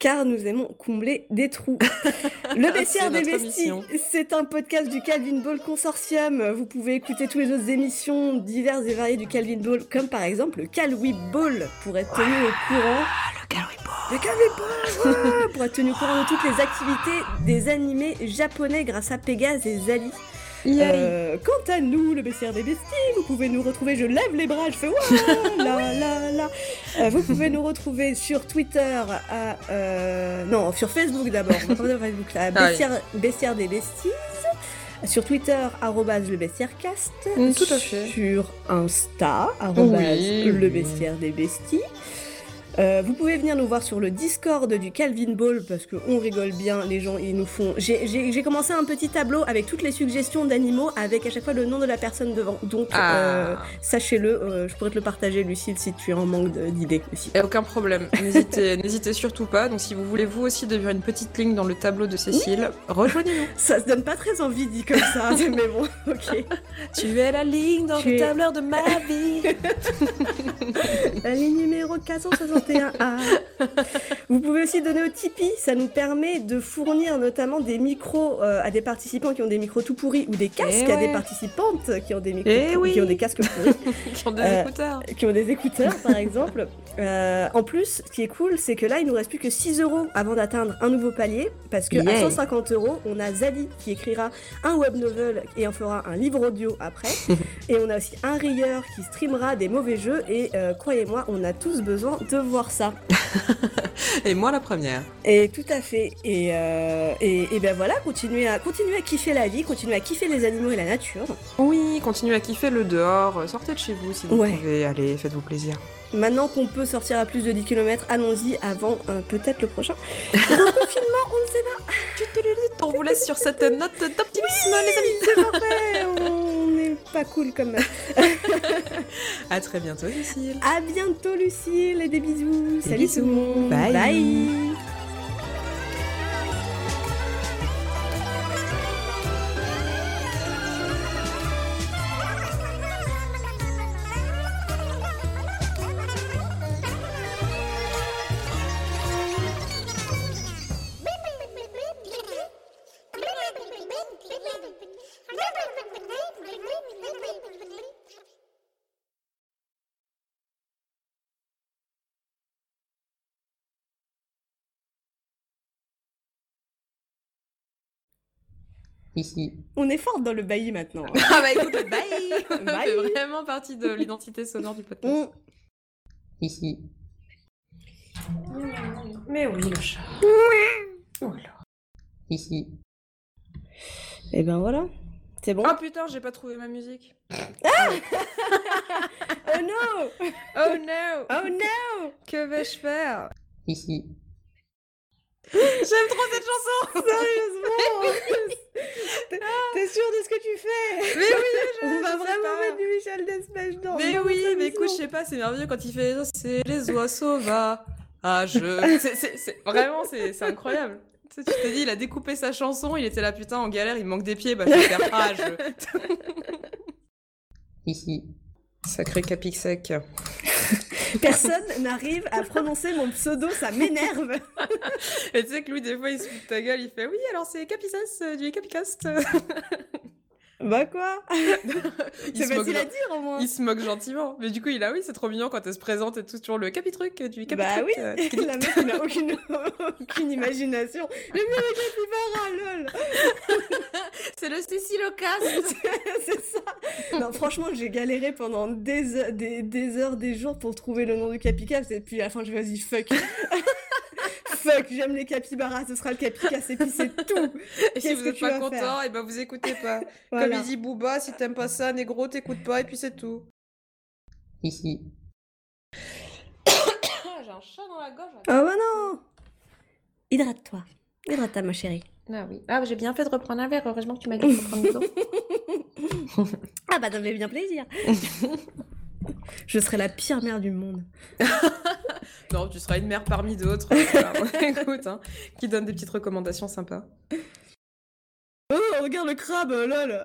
Car nous aimons combler des trous. Le baissière des besties, c'est un podcast du Calvin Ball Consortium. Vous pouvez écouter toutes les autres émissions diverses et variées du Calvin Ball, comme par exemple le Calwi Ball, pour être tenu au courant. Le Calwi Ball Le Calwi Ball Pour être tenu au courant de toutes les activités des animés japonais grâce à Pégase et Zali. Euh, quant à nous, le baissière des besties, vous pouvez nous retrouver, je lève les bras, je fais la la la. Euh, vous pouvez nous retrouver sur Twitter, à, euh, non, sur Facebook d'abord, Facebook, là, ah baissière, des besties. Sur Twitter, arrobase le bestiairecast. Mm, tout à fait. Sur Insta, arrobase le bestiaire des besties. Euh, vous pouvez venir nous voir sur le Discord du Calvin Ball parce qu'on rigole bien, les gens ils nous font. J'ai commencé un petit tableau avec toutes les suggestions d'animaux avec à chaque fois le nom de la personne devant. Donc ah. euh, sachez-le, euh, je pourrais te le partager Lucille si tu es en manque d'idées aussi. Aucun problème, n'hésitez surtout pas. Donc si vous voulez vous aussi devenir une petite ligne dans le tableau de Cécile, rejoignez-nous. Ça se donne pas très envie dit comme ça, mais bon, ok. Tu es la ligne dans le tableur de ma vie. la ligne numéro 461. 21A. Vous pouvez aussi donner au Tipeee, ça nous permet de fournir notamment des micros euh, à des participants qui ont des micros tout pourris ou des casques à des participantes qui ont des micros eh qui ont des casques pourris. qui ont des euh, écouteurs. Qui ont des écouteurs par exemple. Euh, en plus, ce qui est cool, c'est que là, il nous reste plus que 6 euros avant d'atteindre un nouveau palier parce que à 150 euros, on a Zali qui écrira un web novel et en fera un livre audio après. et on a aussi un rieur qui streamera des mauvais jeux et croyez-moi, on a tous besoin de voir ça. et moi la première. Et tout à fait. Et, euh, et, ben voilà, continuez à, continuer à kiffer la vie, continuez à kiffer les animaux et la nature. Oui, continuez à kiffer le dehors, sortez de chez vous si vous pouvez, allez, faites-vous plaisir. Maintenant qu'on peut sortir à plus de 10 km, allons-y avant euh, peut-être le prochain. confinement, on ne sait pas. On vous laisse sur cette note d'optimisme, les amis. C'est parfait. On n'est pas cool comme. à très bientôt, Lucille. À bientôt, Lucille, et des bisous. Salut tout le monde. Bye. Ici. On est forte dans le bailli maintenant. ah bah écoute, le bailli C'est vraiment partie de l'identité sonore du podcast. Ici. Mais oui, le chat. Oh Ici. Et eh ben voilà. C'est bon Oh putain, j'ai pas trouvé ma musique. Ah oh non Oh no Oh no Que vais-je faire Ici. J'aime trop cette chanson Sérieusement T'es sûr de ce que tu fais Mais oui, je, On va vraiment mettre du Michel Despèche dans Mais oui, mais écoute, je sais pas, c'est merveilleux quand il fait c'est les oiseaux va ah je c'est vraiment c'est incroyable. Tu t'es dit, il a découpé sa chanson, il était là putain en galère, il manque des pieds, bah je vais faire ah je. Ici. Sacré Capixec. Personne n'arrive à prononcer mon pseudo, ça m'énerve. Et tu sais que lui, des fois, il se fout de ta gueule, il fait Oui, alors c'est Capicas euh, du Capicast. Bah quoi C'est facile à dire au moins. Il se moque gentiment. Mais du coup, il a oui, c'est trop mignon quand elle se présente et tout sur le capitruc du capitruc. Bah oui, euh, la meuf n'a aucune, aucune imagination. Le mieux avec lol C'est le Cécilocast C'est ça Non, franchement, j'ai galéré pendant des heures, des, des, heures, des jours pour trouver le nom du Capicas et puis à la fin, je vais vas-y, fuck fuck, j'aime les capybaras, ce sera le capicas et puis c'est tout. Et si vous n'êtes pas content, et eh ben vous écoutez pas. Comme il dit Booba, si t'aimes pas ça, négro, t'écoutes pas et puis c'est tout. Ici. J'ai un chat dans la gorge. Oh bah non Hydrate-toi. Hydrate-toi, ma chérie. Ah oui. Ah, j'ai bien fait de reprendre un verre. Heureusement que tu m'as dit de reprendre l'eau. ah bah, ça me fait bien plaisir. Je serai la pire mère du monde. non, tu seras une mère parmi d'autres. Écoute, hein, qui donne des petites recommandations sympas. Oh, regarde le crabe, lol